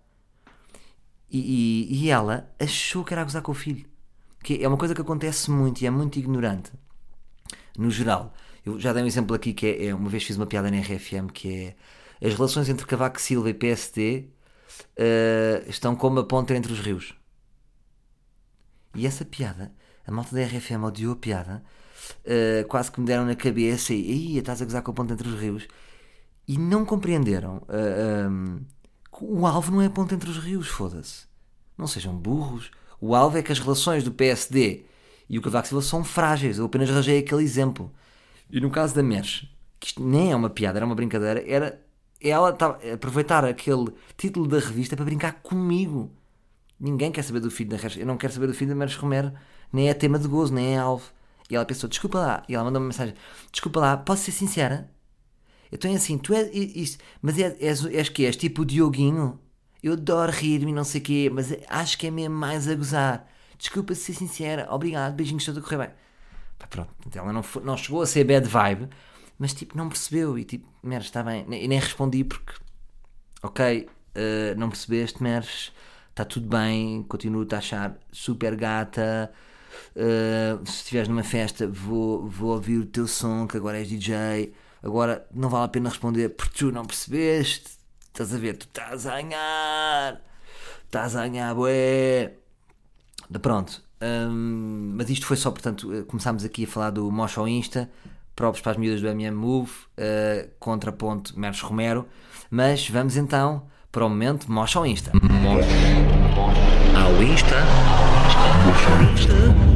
E, e, e, ela achou que era a gozar com o filho. Que é uma coisa que acontece muito e é muito ignorante. No geral. Eu já dei um exemplo aqui que é, é uma vez fiz uma piada na RFM que é as relações entre Cavaco Silva e PSD uh, eh, estão como a ponta entre os rios. E essa piada, a malta da RFM odiou a piada, uh, quase que me deram na cabeça e estás a gozar com a ponta entre os rios. E não compreenderam. Uh, eh, um, o alvo não é a ponta entre os rios, foda-se. Não sejam burros. O alvo é que as relações do PSD e o Cavaco Silva são frágeis. Eu apenas arranjei aquele exemplo. E no caso da Merch, que isto nem é uma piada, era uma brincadeira, era ela aproveitar aquele título da revista para brincar comigo. Ninguém quer saber do filho da Eu não quero saber do filho da Meres Romero. Nem é tema de gozo, nem é alvo. E ela pensou, desculpa lá. E ela mandou uma mensagem, desculpa lá, posso ser sincera? Eu estou assim, tu és isso, mas és, és, és que és tipo o Dioguinho? Eu adoro rir-me não sei o quê, mas acho que é mesmo mais a gozar. Desculpa ser sincera, obrigado, beijinhos, tudo a correr bem. Pá, pronto, ela não, não chegou a ser bad vibe, mas tipo, não percebeu e tipo, Meres, está bem. E nem respondi porque, ok, uh, não percebeste, Meres está tudo bem, continuo-te a achar super gata. Uh, se estiveres numa festa, vou, vou ouvir o teu som, que agora és DJ. Agora não vale a pena responder porque tu não percebeste. Estás a ver? Tu estás a ganhar, estás a ganhar, bué. Pronto, um, mas isto foi só, portanto, eh, começámos aqui a falar do Mosh ao Insta, próprios para as miúdas do MM Move, uh, contraponto Meros Romero. Mas vamos então para o momento Mosh ao Insta. Mosh ao Insta. Mosh ao Insta.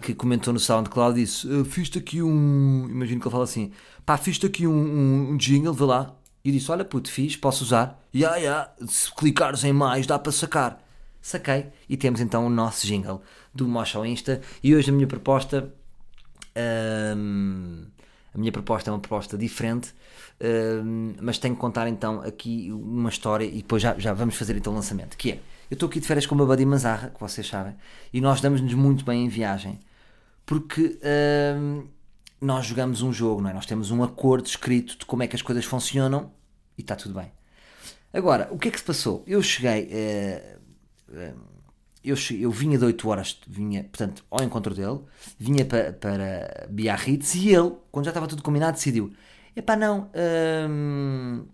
Que comentou no SoundCloud disse: uh, Fiz-te aqui um. Imagino que ele fala assim: Pá, fiz-te aqui um, um, um, jingle, vê lá. E disse: Olha, puto, fiz, posso usar? Ya, yeah, ya, yeah. se clicares em mais dá para sacar. Saquei. E temos então o nosso jingle do Mocha ao Insta. E hoje a minha proposta. Um, a minha proposta é uma proposta diferente, um, mas tenho que contar então aqui uma história e depois já, já vamos fazer então o lançamento. Que é eu estou aqui de férias com uma buddy Mazarra, que vocês sabem, e nós damos-nos muito bem em viagem, porque hum, nós jogamos um jogo, não é? Nós temos um acordo escrito de como é que as coisas funcionam e está tudo bem. Agora, o que é que se passou? Eu cheguei. eh, eh, eu, cheguei- eu vinha de 8 horas, vinha, portanto, ao encontro dele, vinha para, para Biarritz e ele, quando já estava tudo combinado, decidiu: epá, não, hum,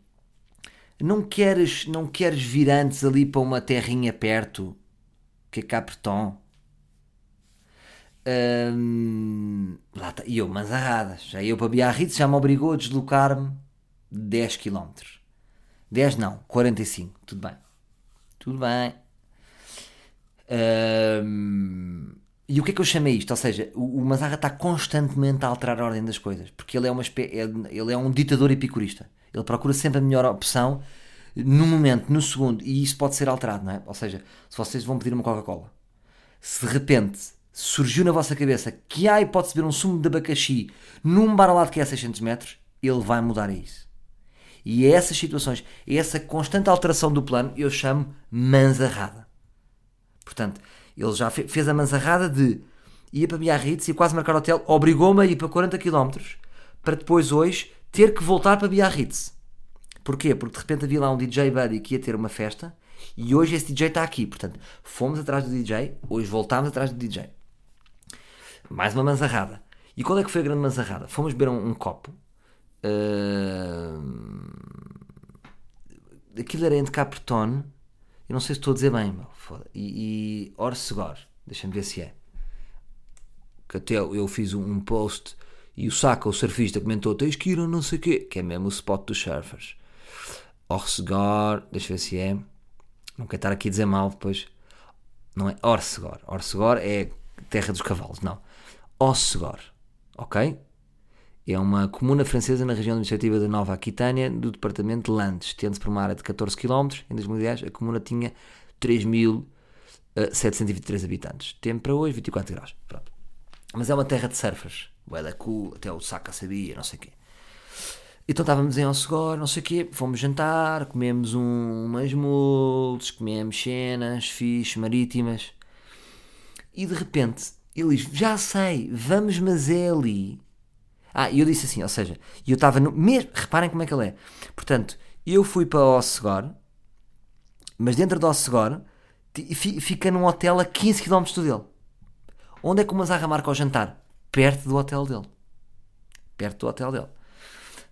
não, queres, não queres vir antes ali para uma terrinha perto, que é Capretão? Hum, lá tá, e eu, manzarradas, já eu para Biarritz já me obrigou a deslocar-me 10 km. 10 não, 45, tudo bem. Tudo bem. Hum, e o que é que eu chamei isto? Ou seja, o, o Mazarra está constantemente a alterar a ordem das coisas, porque ele é, uma ele é um ditador epicurista. Ele procura sempre a melhor opção no momento, no segundo, e isso pode ser alterado, não é? Ou seja, se vocês vão pedir uma Coca-Cola, se de repente surgiu na vossa cabeça que há hipótese de beber um sumo de abacaxi num bar lado que é a 600 metros, ele vai mudar a isso. E é essas situações, é essa constante alteração do plano, eu chamo manzarrada. Portanto, ele já fe- fez a manzarrada de ir para Biarritz e quase marcar hotel, obrigou-me a ir para 40 km para depois hoje ter que voltar para Biarritz. Porquê? Porque de repente havia lá um DJ Buddy que ia ter uma festa e hoje esse DJ está aqui. Portanto, fomos atrás do DJ, hoje voltámos atrás do DJ. Mais uma manzarrada. E qual é que foi a grande manzarrada? Fomos beber um, um copo. Ahm, Aquilo era entre Capretone. Eu não sei se estou a dizer bem, meu. E, e Orsegor. Deixa-me ver se é. Que até eu fiz um, um post e o Saca, o surfista, comentou: tens que ir a não sei o quê. Que é mesmo o spot dos surfers. Orsegor. Deixa eu ver se é. Não quero estar aqui a dizer mal depois. Não é Orsegor. Orsegor é terra dos cavalos, não. Ossegor. Ok? É uma comuna francesa na região administrativa de Nova Aquitânia, do departamento de Landes. Tendo-se por uma área de 14 km. Em 2010, a comuna tinha 3.723 habitantes. Tempo para hoje, 24 graus. Pronto. Mas é uma terra de surfers. Bué da cool, até o Saca sabia, não sei o quê. Então estávamos em Ossegor, não sei o quê, fomos jantar, comemos um, umas multes, comemos cenas, fixe, marítimas. E de repente, ele diz, já sei, vamos, mas é ali. Ah, e eu disse assim, ou seja, eu estava no mesmo, reparem como é que ele é. Portanto, eu fui para Ossegor, mas dentro de fi- fica num hotel a 15 km do dele. Onde é que o Mazarra marca o jantar? Perto do hotel dele. Perto do hotel dele.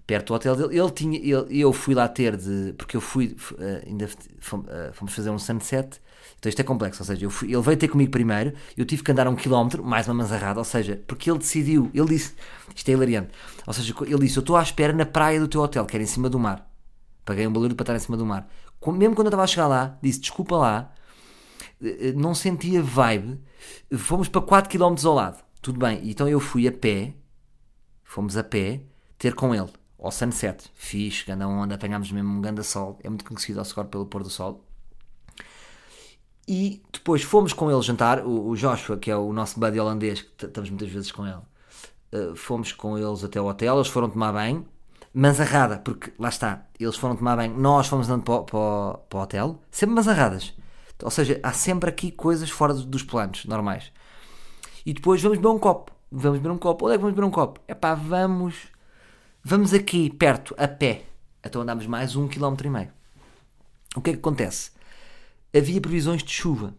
Perto do hotel dele. Ele tinha, ele- eu fui lá ter de. Porque eu fui. eh, ainda f- fom- eh, fomos fazer um sunset. Então isto é complexo. Ou seja, fui- ele veio ter comigo primeiro. Eu tive que andar um quilómetro, mais uma manzarrada. Ou seja, porque ele decidiu. Ele disse. Isto é hilariante. Ou seja, ele disse: Eu estou à espera na praia do teu hotel, que era em cima do mar. Paguei um balúrdio para estar em cima do mar. Mesmo quando eu estava a chegar lá, disse: Desculpa lá, eh, não sentia vibe. Fomos para 4 km ao lado. Tudo bem. Então eu fui a pé, fomos a pé, ter com ele, ao sunset. Fixe, ganda onda, apanhámos mesmo um ganda sol. É muito conhecido ao Seguro pelo pôr do sol. E depois fomos com ele jantar. O, o Joshua, que é o nosso buddy holandês, que estamos muitas vezes com ele, eh, fomos com eles até o hotel. Eles foram tomar banho. Manzarrada, porque lá está, eles foram tomar banho, nós fomos andando para, para, para o hotel, sempre manzarradas. Ou seja, há sempre aqui coisas fora dos planos normais. E depois vamos beber um copo. Vamos beber um copo. Onde é que vamos beber um copo? É pá, vamos. Vamos aqui, perto, a pé. Então andámos mais um quilómetro e meio. O que é que acontece? Havia previsões de chuva.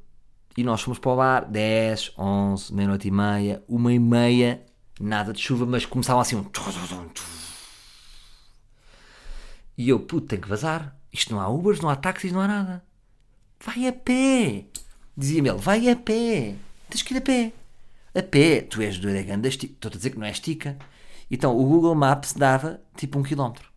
E nós fomos para o bar 10, 11, meia-noite e meia, uma e meia, nada de chuva, mas começava assim um. E eu, puto, tenho que vazar. Isto não há Ubers, não há táxis, não há nada. Vai a pé. Dizia-me ele, vai a pé. Tens que ir a pé. A pé, tu és do Araganda, estou a dizer que não é estica. Então, o Google Maps dava tipo um quilómetro.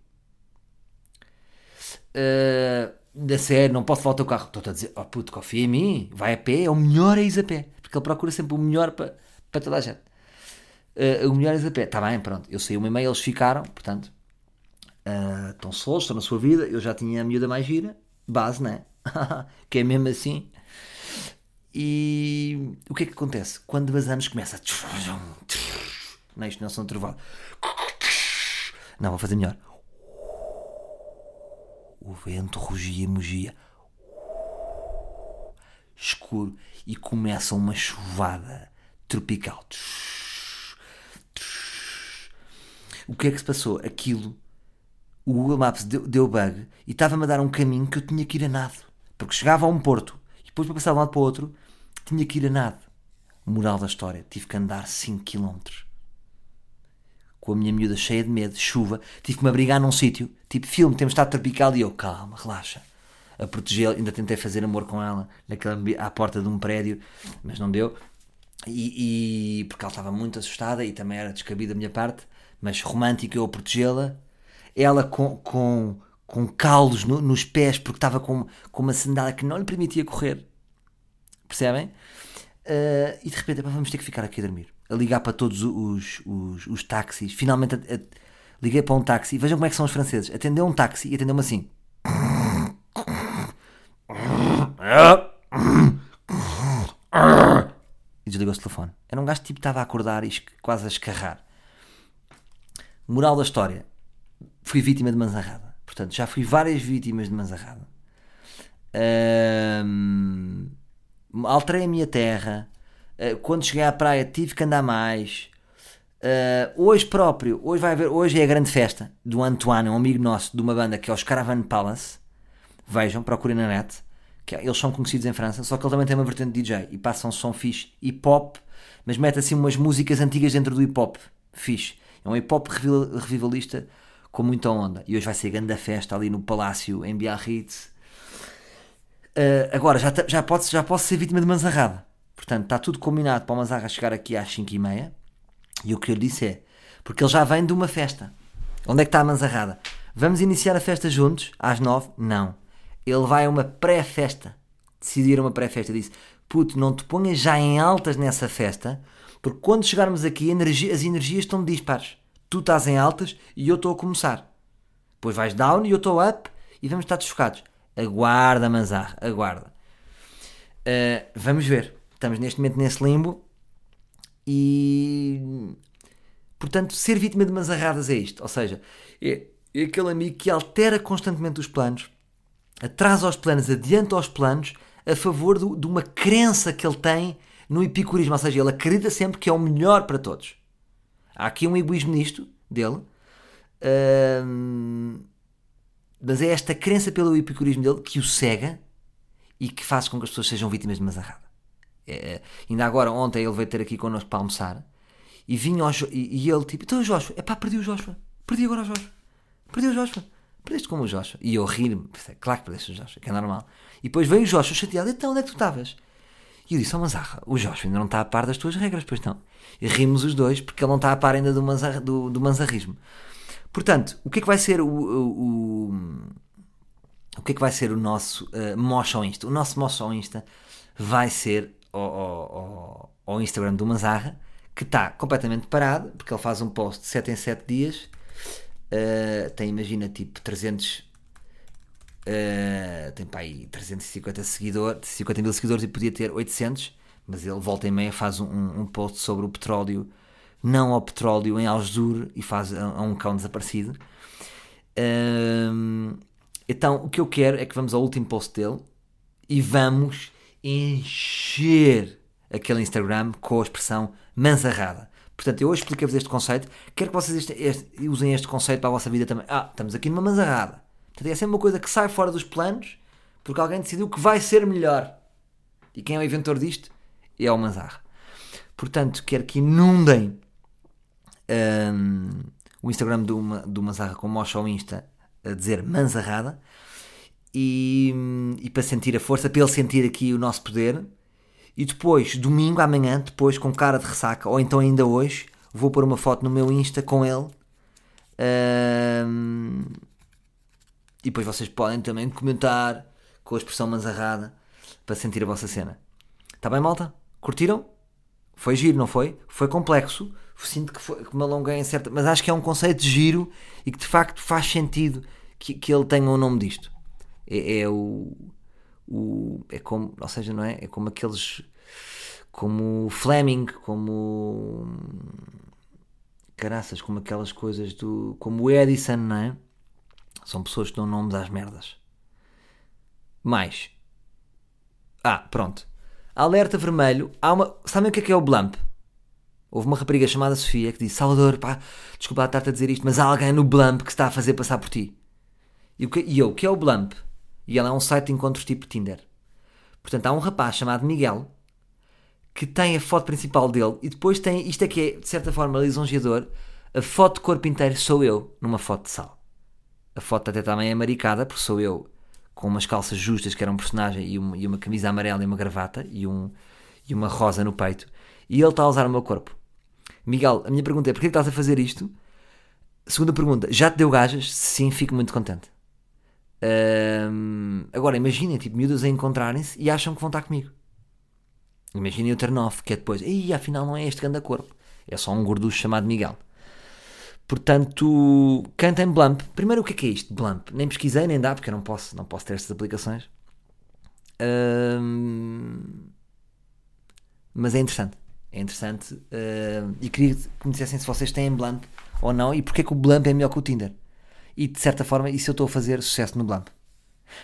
Uh, da sério, não posso voltar o carro. Estou a dizer, oh puto, confia em mim, vai a pé, é o melhor é ir a pé. Porque ele procura sempre o melhor para, para toda a gente. Uh, o melhor é ir a pé. Está bem, pronto. Eu saí uma e meia, eles ficaram, portanto, uh, estão solos, estão na sua vida. Eu já tinha a miúda mais gira, base, né? que é mesmo assim. E o que é que acontece? Quando vazamos começa a... Não, isto não é de trovado. Não, vou fazer melhor. O vento rugia e mugia. Escuro. E começa uma chuvada tropical. O que é que se passou? Aquilo. o Google Maps deu, deu bug e estava-me a dar um caminho que eu tinha que ir a nado. Porque chegava a um porto e depois para passar de um lado para o outro tinha que ir a nado. Moral da história, tive que andar 5 km. Com a minha miúda cheia de medo, chuva, tive que me abrigar num sítio, tipo filme, temos estado tropical e eu, calma, relaxa. A protegê-la, ainda tentei fazer amor com ela naquela, à porta de um prédio, mas não deu. E, e- porque ela estava muito assustada e também era descabido da minha parte, mas romântico eu a protegê-la. Ela com, com, com calos no- nos pés porque estava com, com uma sandália que não lhe permitia correr. Percebem? Uh, e de repente vamos ter que ficar aqui a dormir. A ligar para todos os, os, os táxis. Finalmente a- a- liguei para um táxi. Vejam como é que são os franceses. Atendeu um táxi e atendeu-me assim. E desligou-se o telefone. Era um gajo que tipo, estava a acordar e quase a escarrar. Moral da história. Fui vítima de manzarrada. Portanto, já fui várias vítimas de manzarrada. Ahm, alterei a minha terra. Ah, quando cheguei à praia tive que andar mais. Ah, hoje próprio, hoje vai haver, hoje é a grande festa do Antoine, um amigo nosso de uma banda que é os Caravan Palace. Vejam, procurem na net. Que é- eles são conhecidos em França, só que ele também tem uma vertente de DJ e passa um som fixe, hip hop, mas mete assim umas músicas antigas dentro do hip hop. Fixe. É um hip hop revival- revivalista com muita onda. E hoje vai ser grande festa ali no Palácio em Biarritz. Uh, agora, já, já, pode, já posso ser vítima de manzarrada. Portanto, está tudo combinado para o Manzarra chegar aqui às 5h30. E o que eu lhe disse é: porque ele já vem de uma festa. Onde é que está a manzarrada? Vamos iniciar a festa juntos às 9? Não. Ele vai a uma pré-festa. Decidir uma pré-festa. Disse: Puto, não te ponhas já em altas nessa festa, porque quando chegarmos aqui as energias estão dispares. Tu estás em altas e eu estou a começar. Depois vais down e eu estou up e vamos estar desfocados. Aguarda, Manzarra, aguarda. Uh, vamos ver. Estamos neste momento nesse limbo e. Portanto, ser vítima de manzarradas é isto. Ou seja, é, é aquele amigo que altera constantemente os planos, atrasa os planos, adianta os planos a favor do- de uma crença que ele tem no epicurismo. Ou seja, ele acredita sempre que é o melhor para todos. Há aqui um egoísmo nisto dele. Ahm, mas é esta crença pelo epicurismo dele que o cega e que faz com que as pessoas sejam vítimas de manzarrada. É, ainda agora, ontem, ele veio ter aqui connosco para almoçar e vinha ao e, e ele tipo, então Joshua, é pá, perdi o Joshua, perdi agora o Joshua, perdi o Joshua, perdeste como o Joshua. E eu rir-me, claro que perdeste o Joshua, que é normal. E depois veio o Joshua chateado, então onde é que tu estavas? E eu disse, oh Manzarra, o Joshua ainda não está a par das tuas regras, pois não. E rimos os dois porque ele não está a par ainda do, manzar, do, do manzarrismo. Portanto, o que é que vai ser o, o, o- o que é que vai ser o nosso uh, Mosh ao Insta? O nosso Mosh ao Insta vai ser ao, ao, ao- Instagram do Manzarra, que está completamente parado, porque ele faz um post de 7 em 7 dias, uh, tem, imagina, tipo 300, uh, tem para aí 350 seguidores, 50 mil seguidores e podia ter 800, mas ele volta e meia faz um, um post sobre o petróleo, não ao petróleo em Algesur e faz a, um cão desaparecido. Hum, então, o que eu quero é que vamos ao último post dele e vamos encher aquele Instagram com a expressão manzarrada. Portanto, eu hoje expliquei-vos este conceito. Quero que vocês este- este- usem este conceito para a vossa vida também. Ah, estamos aqui numa manzarrada. Portanto, é sempre uma coisa que sai fora dos planos porque alguém decidiu que vai ser melhor. E quem é o inventor disto? É o Manzarra. Portanto, quero que inundem hum, o Instagram do, do Manzarra com mocha ao Insta a dizer manzarrada e, e para sentir a força, para ele sentir aqui o nosso poder. E depois, domingo, amanhã, depois com cara de ressaca, ou então ainda hoje, vou pôr uma foto no meu Insta com ele. Hum, e depois vocês podem também comentar com a expressão manzarrada para sentir a vossa cena. Está bem, malta? Curtiram? Foi giro, não foi? Foi complexo. Sinto que, foi, que me alonguei em certa. Mas acho que é um conceito de giro e que de facto faz sentido que, que ele tenha o nome disto. É, é o, o. É como. Ou seja, não é? É como aqueles. Como Fleming, como. Caraças, como aquelas coisas do. Como Edison, não é? São pessoas que dão nomes às merdas. Mais. Ah, pronto. Alerta vermelho. Há uma... Sabem o que é que é o Blump? Houve uma rapariga chamada Sofia que disse: Salvador, pá, desculpa estar-te a dizer isto, mas há alguém no Blump que se está a fazer passar por ti. E, o que, e eu, o que é o Blump? E ela é um site de encontros tipo Tinder. Portanto, há um rapaz chamado Miguel que tem a foto principal dele e depois tem, isto é que é de certa forma lisonjeador, a foto de corpo inteiro sou eu numa foto de sal. A foto até também é maricada, porque sou eu com umas calças justas, que era um personagem, e uma, e uma camisa amarela e uma gravata, e, um, e uma rosa no peito. E ele está a usar o meu corpo. Miguel, a minha pergunta é: porquê que estás a fazer isto? Segunda pergunta: já te deu gajas? Sim, fico muito contente. Ahm, agora, imaginem, tipo, miúdas a encontrarem-se e acham que vão estar comigo. Imaginem o turn que é depois, ei, afinal não é este grande corpo. É só um gorducho chamado Miguel. Portanto, cantem Blump. Primeiro, o que é que é isto? Blump. Nem pesquisei, nem dá, porque eu não posso, não posso ter estas aplicações. Ahm, mas é interessante. É interessante. ahm, e queria que me dissessem se vocês têm Blump ou não e porque é que o Blump é melhor que o Tinder. E de certa forma, isso eu estou a fazer sucesso no Blump.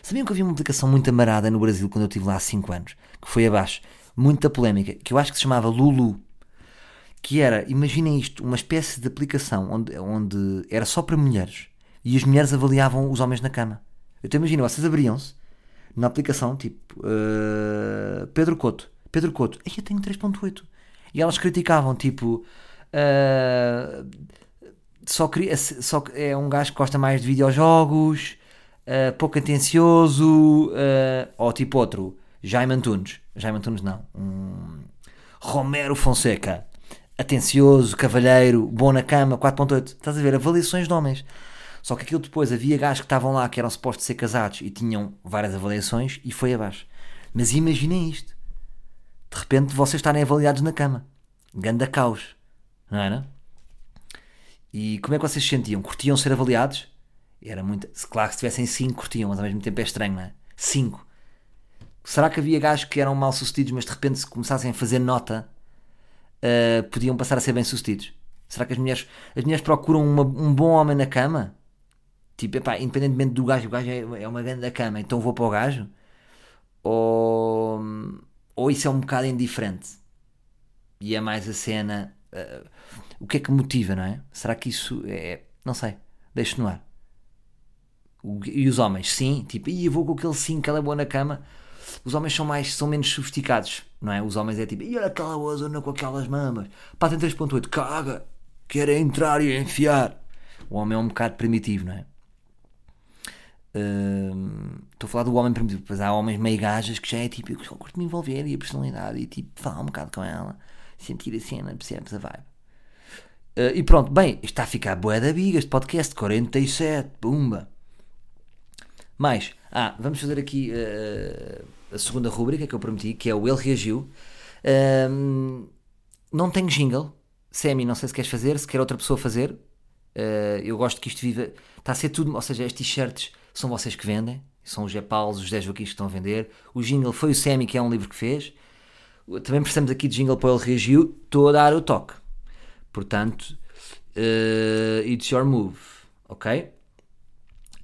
Sabiam que havia uma aplicação muito amarada no Brasil quando eu estive lá há 5 anos, que foi abaixo, muita polémica, que eu acho que se chamava Lulu. Que era, imaginem isto, uma espécie de aplicação onde, onde era só para mulheres e as mulheres avaliavam os homens na cama. Eu te imagino, vocês abriam-se na aplicação, tipo, uh, Pedro Couto, Pedro Couto, aí eu tenho 3.8. E elas criticavam, tipo, uh, só, só é um gajo que gosta mais de videojogos, uh, pouco atencioso, uh, ou tipo outro, Jaime Antunes. Jaime Antunes não. Um Romero Fonseca. Atencioso, cavalheiro, bom na cama, 4.8. Estás a ver? Avaliações de homens. Só que aquilo depois havia gajos que estavam lá que eram supostos ser casados e tinham várias avaliações e foi abaixo. Mas imaginem isto. De repente vocês estarem avaliados na cama. Ganda caos. Não era? E como é que vocês se sentiam? Curtiam ser avaliados? Era muito. Claro que se tivessem 5 curtiam, mas ao mesmo tempo é estranho, não é? 5. Será que havia gajos que eram mal sucedidos, mas de repente se começassem a fazer nota, uh, podiam passar a ser bem sucedidos? Será que as mulheres, as mulheres procuram uma, um bom homem na cama? Tipo, epá, independentemente do gajo, o gajo é, é uma grande cama, então vou para o gajo? Ou, ou isso é um bocado indiferente? E é mais a cena. Uh, o que é que motiva, não é? Será que isso é. Não sei, deixo no ar. O- E os homens, sim, tipo, "Ih, eu vou com aquele sim que ela é boa na cama. Os homens são mais, são menos sofisticados, não é? Os homens é tipo, e olha aquela ozona com aquelas mamas. Pá, tem 3.8, caga, quer é entrar e enfiar. O homem é um bocado primitivo, não é? Estou a falar do homem primitivo, depois há homens meio gajas que já é tipo, eu só curto me envolver e a personalidade e tipo, falar um bocado com ela, sentir a cena, percebes a vibe. Uh, e pronto, bem, está a ficar bué da biga, este podcast, 47, pumba. Mais, ah, vamos fazer aqui uh, a segunda rubrica que eu prometi, que é o Ele Reagiu. Não tenho jingle. Sammy, não sei se queres fazer, se quer outra pessoa fazer. Uh, eu gosto que isto viva. Está a ser tudo, ou seja, estes t-shirts são vocês que vendem, são os Jé Paulos, os 10 vaquinhos que estão a vender. O jingle foi o Sammy, que é um livro que fez. Também precisamos aqui de jingle para Ele Reagiu. Estou a dar o toque. Portanto, uh, it's your move, ok?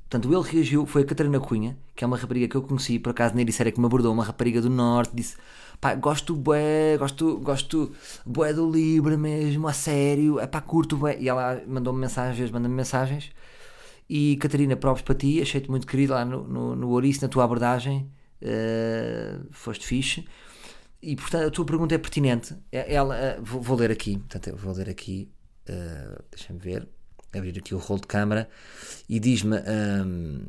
Portanto, ele reagiu, foi a Catarina Cunha, que é uma rapariga que eu conheci, por acaso disse era que me abordou, uma rapariga do Norte, disse, pá, gosto bué, gosto, gosto bué do livro mesmo, a sério, é pá, curto bué. E ela mandou-me mensagens, manda-me mensagens, e Catarina, próprios para ti, achei-te muito querido lá no, no, no Ouriço, na tua abordagem, uh, foste fixe. E portanto a tua pergunta é pertinente. Ela, uh, vou, vou, ler aqui, portanto, vou ler aqui, uh, deixa-me ver, abrir aqui o rolo de câmara. E diz-me um,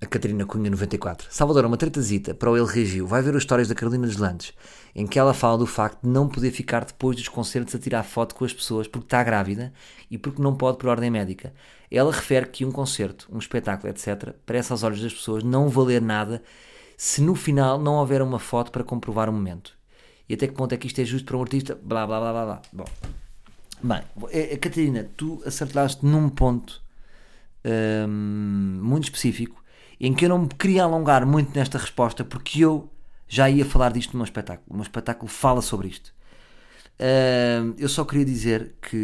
a Catarina Cunha 94 Salvador, uma tretazita para o Ele Reagiu vai ver as histórias da Carolina dos Landes em que ela fala do facto de não poder ficar depois dos concertos a tirar foto com as pessoas porque está grávida e porque não pode por ordem médica ela refere que um concerto, um espetáculo, etc parece aos olhos das pessoas não valer nada se no final não houver uma foto para comprovar o momento e até que ponto é que isto é justo para um artista blá blá blá blá blá bom Bem, eh, Catarina, tu acertaste num ponto hum, muito específico em que eu não me queria alongar muito nesta resposta porque eu já ia falar disto no meu espetáculo. O meu espetáculo fala sobre isto. Hum, eu só queria dizer que,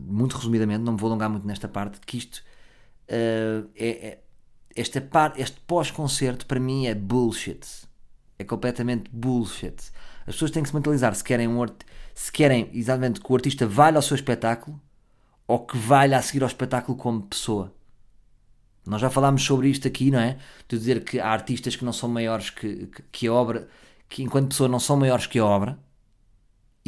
muito resumidamente, não me vou alongar muito nesta parte, que isto uh, é, é, esta parte, este pós-concerto para mim é bullshit. É completamente bullshit. As pessoas têm que se mentalizar se querem, um, se querem exatamente que o artista valha ao seu espetáculo ou que valha a seguir ao espetáculo como pessoa. Nós já falámos sobre isto aqui, não é? De dizer que há artistas que não são maiores que, que, que a obra, que enquanto pessoa não são maiores que a obra.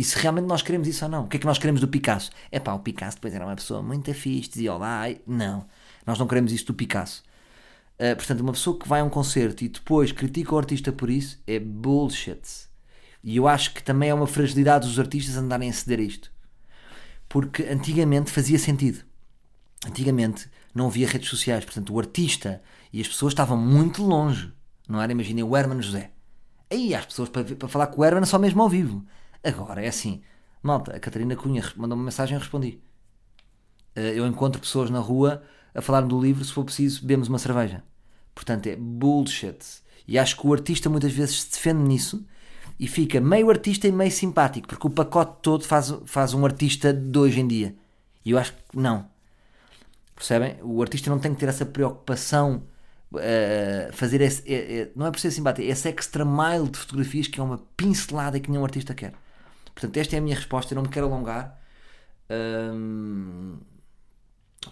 E se realmente nós queremos isso ou não. O que é que nós queremos do Picasso? É pá, o Picasso depois era uma pessoa muito fixe, dizia olá. Não, nós não queremos isso do Picasso. Uh, portanto, uma pessoa que vai a um concerto e depois critica o artista por isso é bullshit. E eu acho que também é uma fragilidade dos artistas andarem a ceder a isto. Porque antigamente fazia sentido. Antigamente não havia redes sociais, portanto o artista e as pessoas estavam muito longe. Não era? Imaginem o Herman José. Aí as pessoas para, para falar com o Herman só mesmo ao vivo. Agora é assim. Malta, a Catarina Cunha mandou uma mensagem e eu respondi. Eh, eu encontro pessoas na rua a falar do livro, se for preciso, bebemos uma cerveja. Portanto, é bullshit. E acho que o artista muitas vezes se defende nisso e fica meio artista e meio simpático, porque o pacote todo faz, faz um artista de hoje em dia. E eu acho que não. Percebem? O artista não tem que ter essa preocupação, uh, fazer esse, é, é, não é por ser simpático, é esse extra mile de fotografias que é uma pincelada que nenhum artista quer. Portanto, esta é a minha resposta. Eu não me quero alongar, um,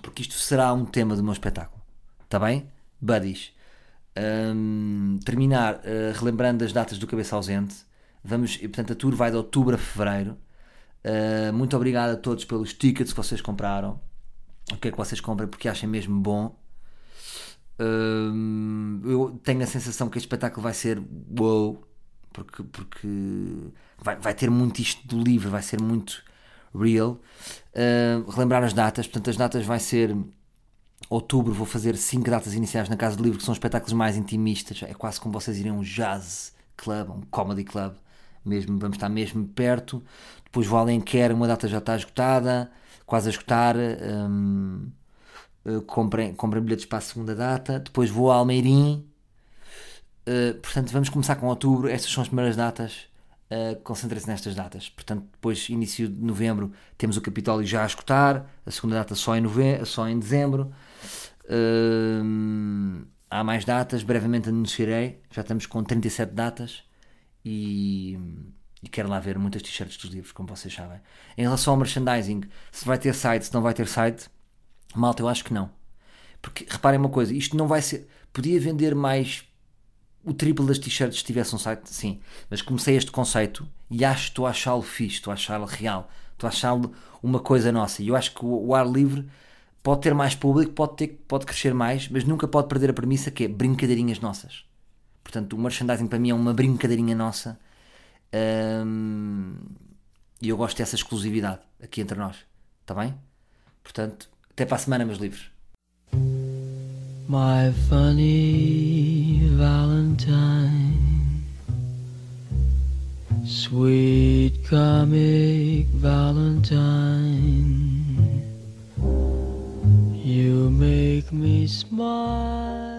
porque isto será um tema do meu espetáculo. Está bem? Buddies. Um, terminar uh, relembrando as datas do Cabeça Ausente. Vamos, portanto, a tour vai de outubro a fevereiro. Uh, muito obrigado a todos pelos tickets que vocês compraram o que é que vocês compram porque achem mesmo bom. Uh, eu tenho a sensação que este espetáculo vai ser wow, porque, porque vai, vai ter muito isto do livro, vai ser muito real. Uh, relembrar as datas, portanto, as datas vai ser outubro. Vou fazer 5 datas iniciais na Casa do Livro, que são espetáculos mais intimistas. É quase como vocês irem a um jazz club, um comedy club. Mesmo, vamos estar mesmo perto. Depois vou além quer, uma data já está esgotada quase a escutar. Um, uh, comprem, comprem bilhetes para a segunda data. Depois vou a Almeirim. Uh, portanto, vamos começar com outubro. Estas são as primeiras datas. Uh, Concentrem-se nestas datas. Portanto, depois, início de novembro, temos o Capitólio já a escutar. A segunda data só em, novembro, só em dezembro. Uh, há mais datas. Brevemente anunciarei. Já estamos com 37 datas. E e quero lá ver muitas t-shirts dos livros, como vocês sabem. Em relação ao merchandising, se vai ter site, se não vai ter site, malta, eu acho que não. Porque reparem uma coisa, isto não vai ser. Podia vender mais o triplo das t-shirts se tivesse um site, sim. Mas comecei este conceito e acho estou a achá-lo fixe, estou a achá-lo real, estou a achá-lo uma coisa nossa. E eu acho que o, o, ar livre pode ter mais público, pode, ter, pode crescer mais, mas nunca pode perder a premissa que é brincadeirinhas nossas. Portanto, o merchandising para mim é uma brincadeirinha nossa um, e eu gosto dessa exclusividade aqui entre nós. Está bem? Portanto, até para a semana, meus livros. My funny Valentine, sweet comic Valentine, you make me smile.